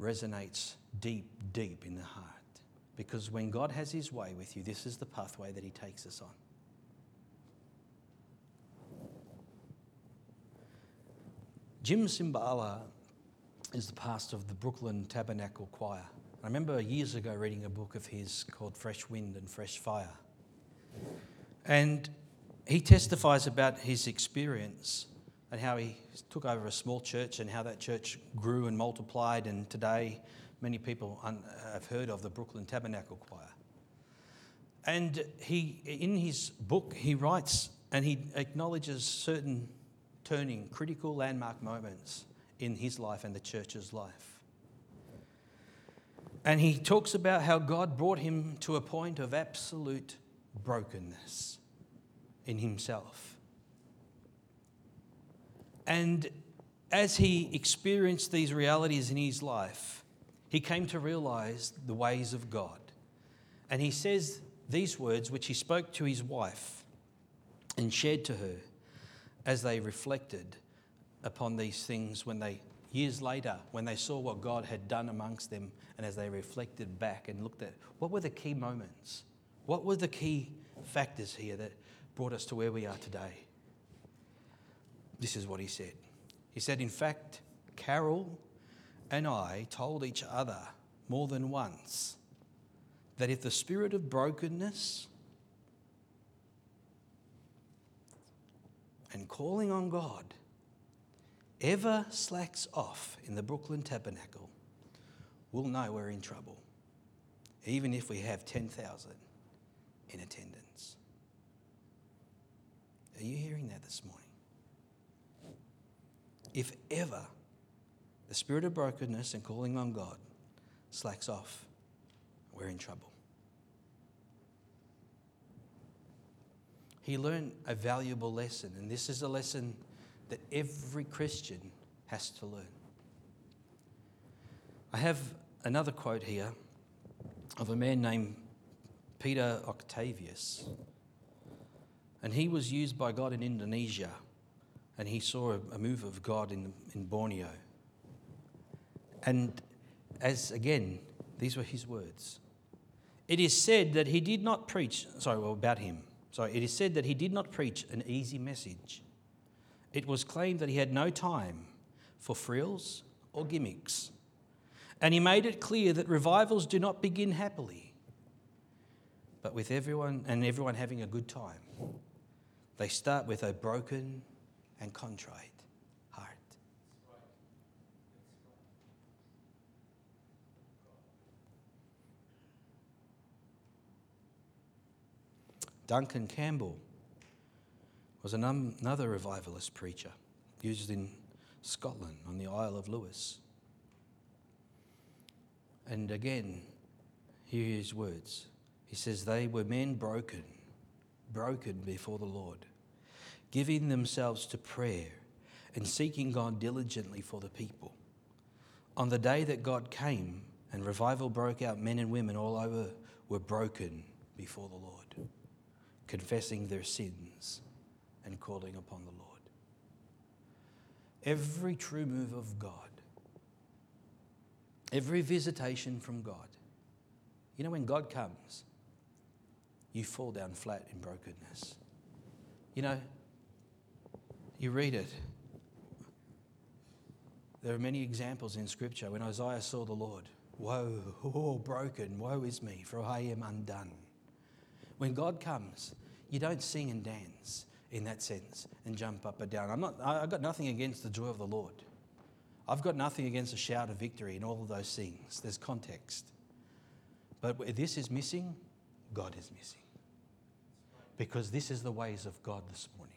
resonates deep, deep in the heart. Because when God has His way with you, this is the pathway that He takes us on. Jim Cymbala is the pastor of the Brooklyn Tabernacle Choir. I remember years ago reading a book of his called Fresh Wind and Fresh Fire. And he testifies about his experience and how he took over a small church and how that church grew and multiplied. And today, many people uh, have heard of the Brooklyn Tabernacle Choir. And he, in his book, he writes and he acknowledges certain turning, critical landmark moments in his life and the church's life. And he talks about how God brought him to a point of absolute brokenness in himself. And as he experienced these realities in his life, he came to realize the ways of God. And he says these words, which he spoke to his wife and shared to her as they reflected upon these things when they years later, when they saw what God had done amongst them, and as they reflected back and looked at what were the key moments, what were the key factors here that brought us to where we are today, this is what he said. He said, In fact, Carol and I told each other more than once that if the spirit of brokenness and calling on God ever slacks off in the Brooklyn Tabernacle, we'll know we're in trouble, even if we have 10,000 in attendance. Are you hearing that this morning? If ever the spirit of brokenness and calling on God slacks off, we're in trouble. He learned a valuable lesson, and this is a lesson that every Christian has to learn. I have another quote here of a man named Peter Octavius. And he was used by God in Indonesia, and he saw a, move of God in, in Borneo. And as again, these were his words. It is said that he did not preach, sorry, well, about him. Sorry, it is said that he did not preach an easy message it was claimed that he had no time for frills or gimmicks. And he made it clear that revivals do not begin happily, but with everyone and everyone having a good time. They start with a broken and contrite heart. Duncan Campbell was another revivalist preacher used in Scotland on the Isle of Lewis. And again, hear his words. He says, They were men broken, broken before the Lord, giving themselves to prayer and seeking God diligently for the people. On the day that God came and revival broke out, men and women all over were broken before the Lord, confessing their sins, and calling upon the Lord. Every true move of God, every visitation from God, you know, when God comes, you fall down flat in brokenness. You know, you read it. There are many examples in Scripture when Isaiah saw the Lord. Woe, oh, broken, woe is me, for I am undone. When God comes, you don't sing and dance in that sense and jump up and down. I'm not, I've got nothing against the joy of the Lord. I've got nothing against a shout of victory and all of those things. There's context. But if this is missing, God is missing. Because this is the ways of God this morning.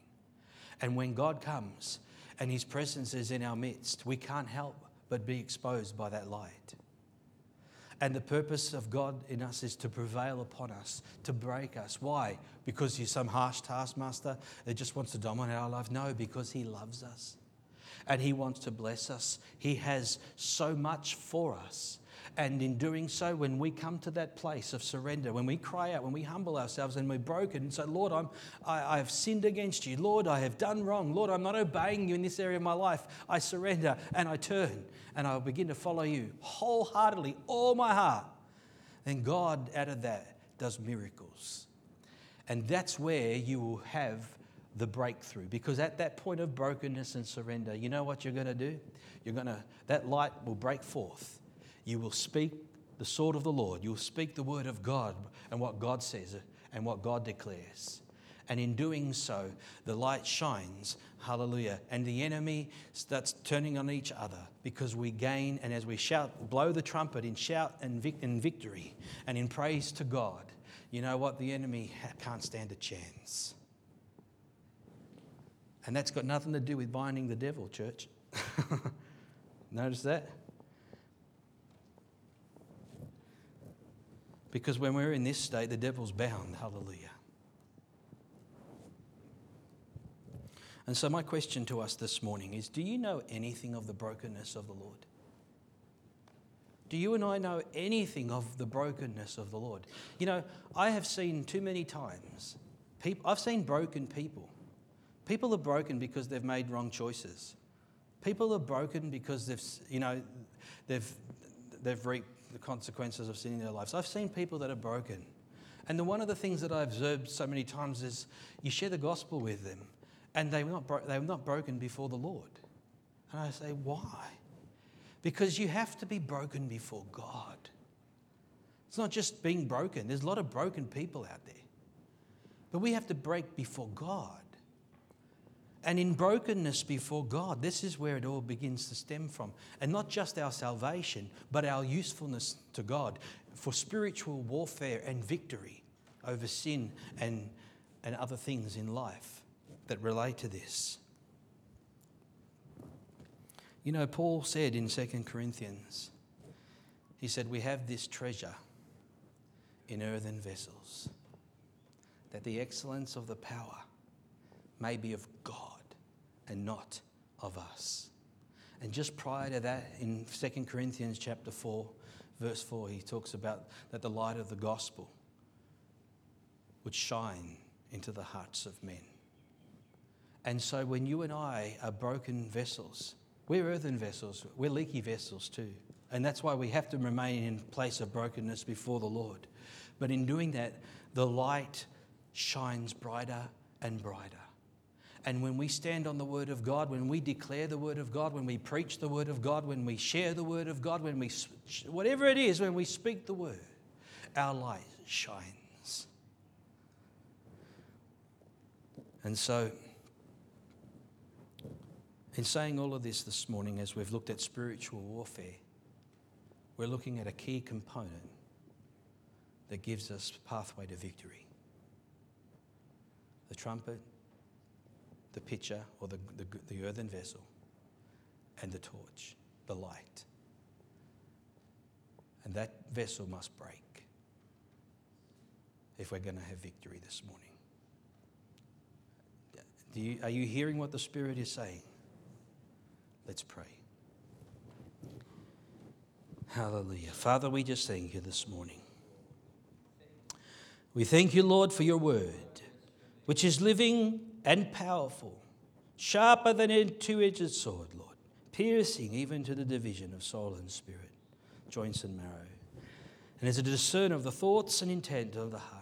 And when God comes and His presence is in our midst, we can't help but be exposed by that light. And the purpose of God in us is to prevail upon us, to break us. Why? Because He's some harsh taskmaster that just wants to dominate our life? No, because He loves us and He wants to bless us. He has so much for us. And in doing so, when we come to that place of surrender, when we cry out, when we humble ourselves and we're broken and say, Lord, I'm, I, I have sinned against you. Lord, I have done wrong. Lord, I'm not obeying you in this area of my life. I surrender and I turn and I'll begin to follow you wholeheartedly, all my heart. Then God, out of that, does miracles. And that's where you will have the breakthrough. Because at that point of brokenness and surrender, you know what you're going to do? You're going to, that light will break forth you will speak the sword of the Lord. You will speak the word of God and what God says and what God declares. And in doing so, the light shines. Hallelujah. And the enemy starts turning on each other because we gain, and as we shout, blow the trumpet in shout and, vic- in victory and in praise to God, you know what? The enemy can't stand a chance. And that's got nothing to do with binding the devil, church. [laughs] Notice that? Because when we're in this state, the devil's bound. Hallelujah. And so, my question to us this morning is Do you know anything of the brokenness of the Lord? Do you and I know anything of the brokenness of the Lord? You know, I have seen too many times, people, I've seen broken people. People are broken because they've made wrong choices. People are broken because they've, you know, they've, they've reaped the consequences of sin in their lives. I've seen people that are broken. And the, one of the things that I've observed so many times is you share the gospel with them and they were not, bro- they're not broken before the Lord. And I say, why? Because you have to be broken before God. It's not just being broken, there's a lot of broken people out there. But we have to break before God. And in brokenness before God, this is where it all begins to stem from. And not just our salvation, but our usefulness to God for spiritual warfare and victory over sin and, and other things in life that relate to this. You know, Paul said in 2 Corinthians, he said, We have this treasure in earthen vessels, that the excellence of the power may be of God and not of us. And just prior to that, in 2 Corinthians chapter 4, verse 4, he talks about that the light of the gospel would shine into the hearts of men. And so when you and I are broken vessels, we're earthen vessels, we're leaky vessels too. And that's why we have to remain in place of brokenness before the Lord. But in doing that, the light shines brighter and brighter. And when we stand on the Word of God, when we declare the Word of God, when we preach the Word of God, when we share the Word of God, when we, whatever it is, when we speak the Word, our light shines. And so, in saying all of this this morning, as we've looked at spiritual warfare, we're looking at a key component that gives us pathway to victory the trumpet the pitcher or the, the, the earthen vessel, and the torch, the light. And that vessel must break if we're going to have victory this morning. You, are you hearing what the Spirit is saying? Let's pray. Hallelujah. Father, we just thank you this morning. We thank you, Lord, for your word. which is living and powerful, sharper than a two edged sword, Lord, piercing even to the division of soul and spirit, joints and marrow, and is a discerner of the thoughts and intent of the heart.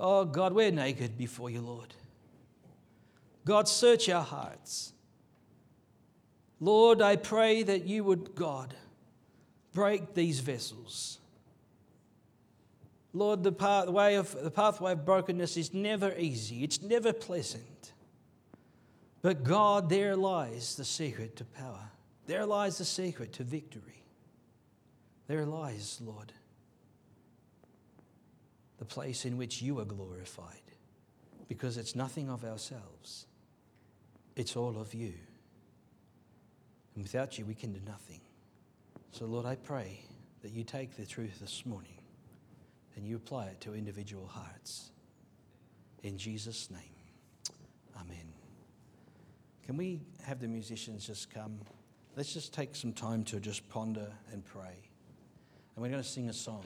Oh God, we're naked before you, Lord. God, search our hearts. Lord, I pray that you would, God, break these vessels. Lord, the, pathway of, the pathway of brokenness is never easy, it's never pleasant. But God, there lies the secret to power. There lies the secret to victory. There lies, Lord, the place in which you are glorified. Because it's nothing of ourselves, it's all of you. And without you, we can do nothing. So, Lord, I pray that you take the truth this morning and you apply it to individual hearts. In Jesus' name, Amen. Can we have the musicians just come? Let's just take some time to just ponder and pray. And we're going to sing a song.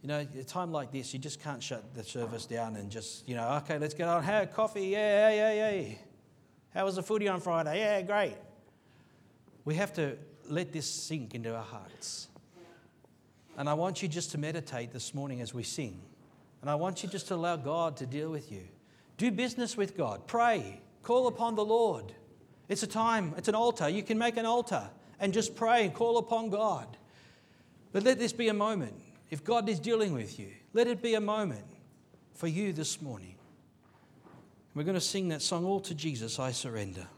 You know, a time like this, you just can't shut the service down and just, you know, okay, let's get on. How coffee? Yeah, yeah, yeah, yeah. How was the footy on Friday? Yeah, great. We have to let this sink into our hearts. And I want you just to meditate this morning as we sing. And I want you just to allow God to deal with you. Do business with God. Pray. Call upon the Lord. It's a time, it's an altar. You can make an altar and just pray and call upon God. But let this be a moment. If God is dealing with you, let it be a moment for you this morning. We're going to sing that song, All to Jesus I Surrender.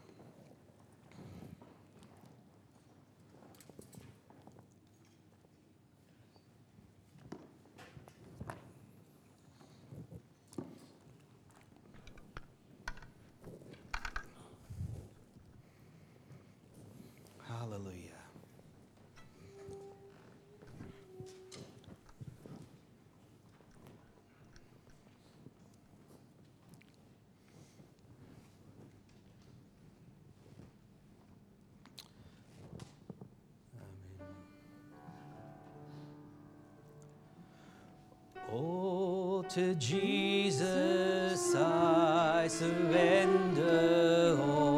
To Jesus I surrender all,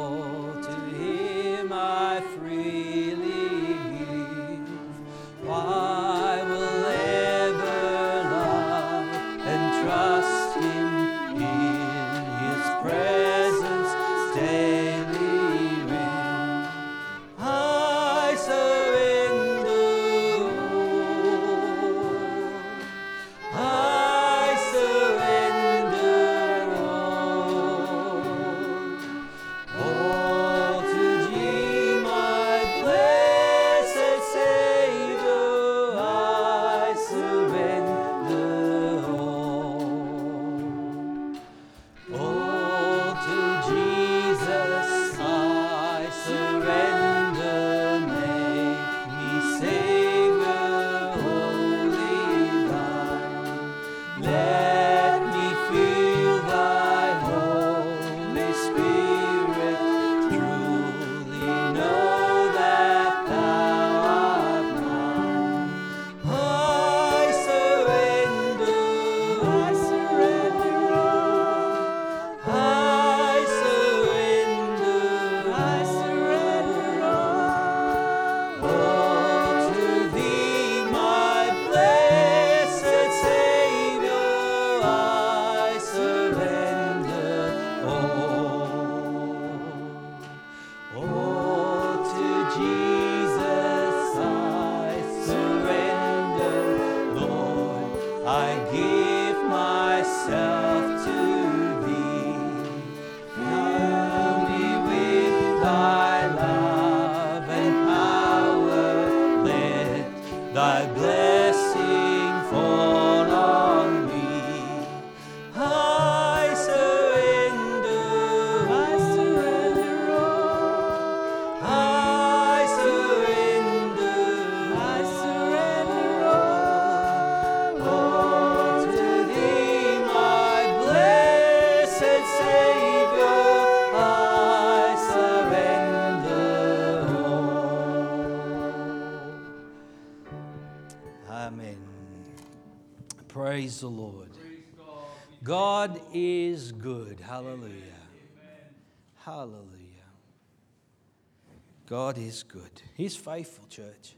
God is good. He's faithful, church.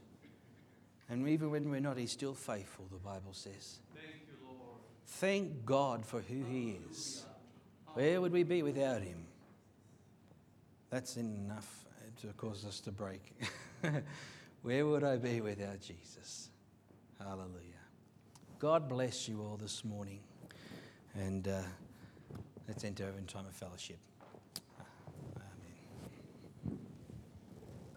And even when we're not, He's still faithful, the Bible says. Thank God for who He is. Where would we be without Him? That's enough to cause us to break. [laughs] Where would I be without Jesus? Hallelujah. God bless you all this morning. And uh, let's enter over in time of fellowship.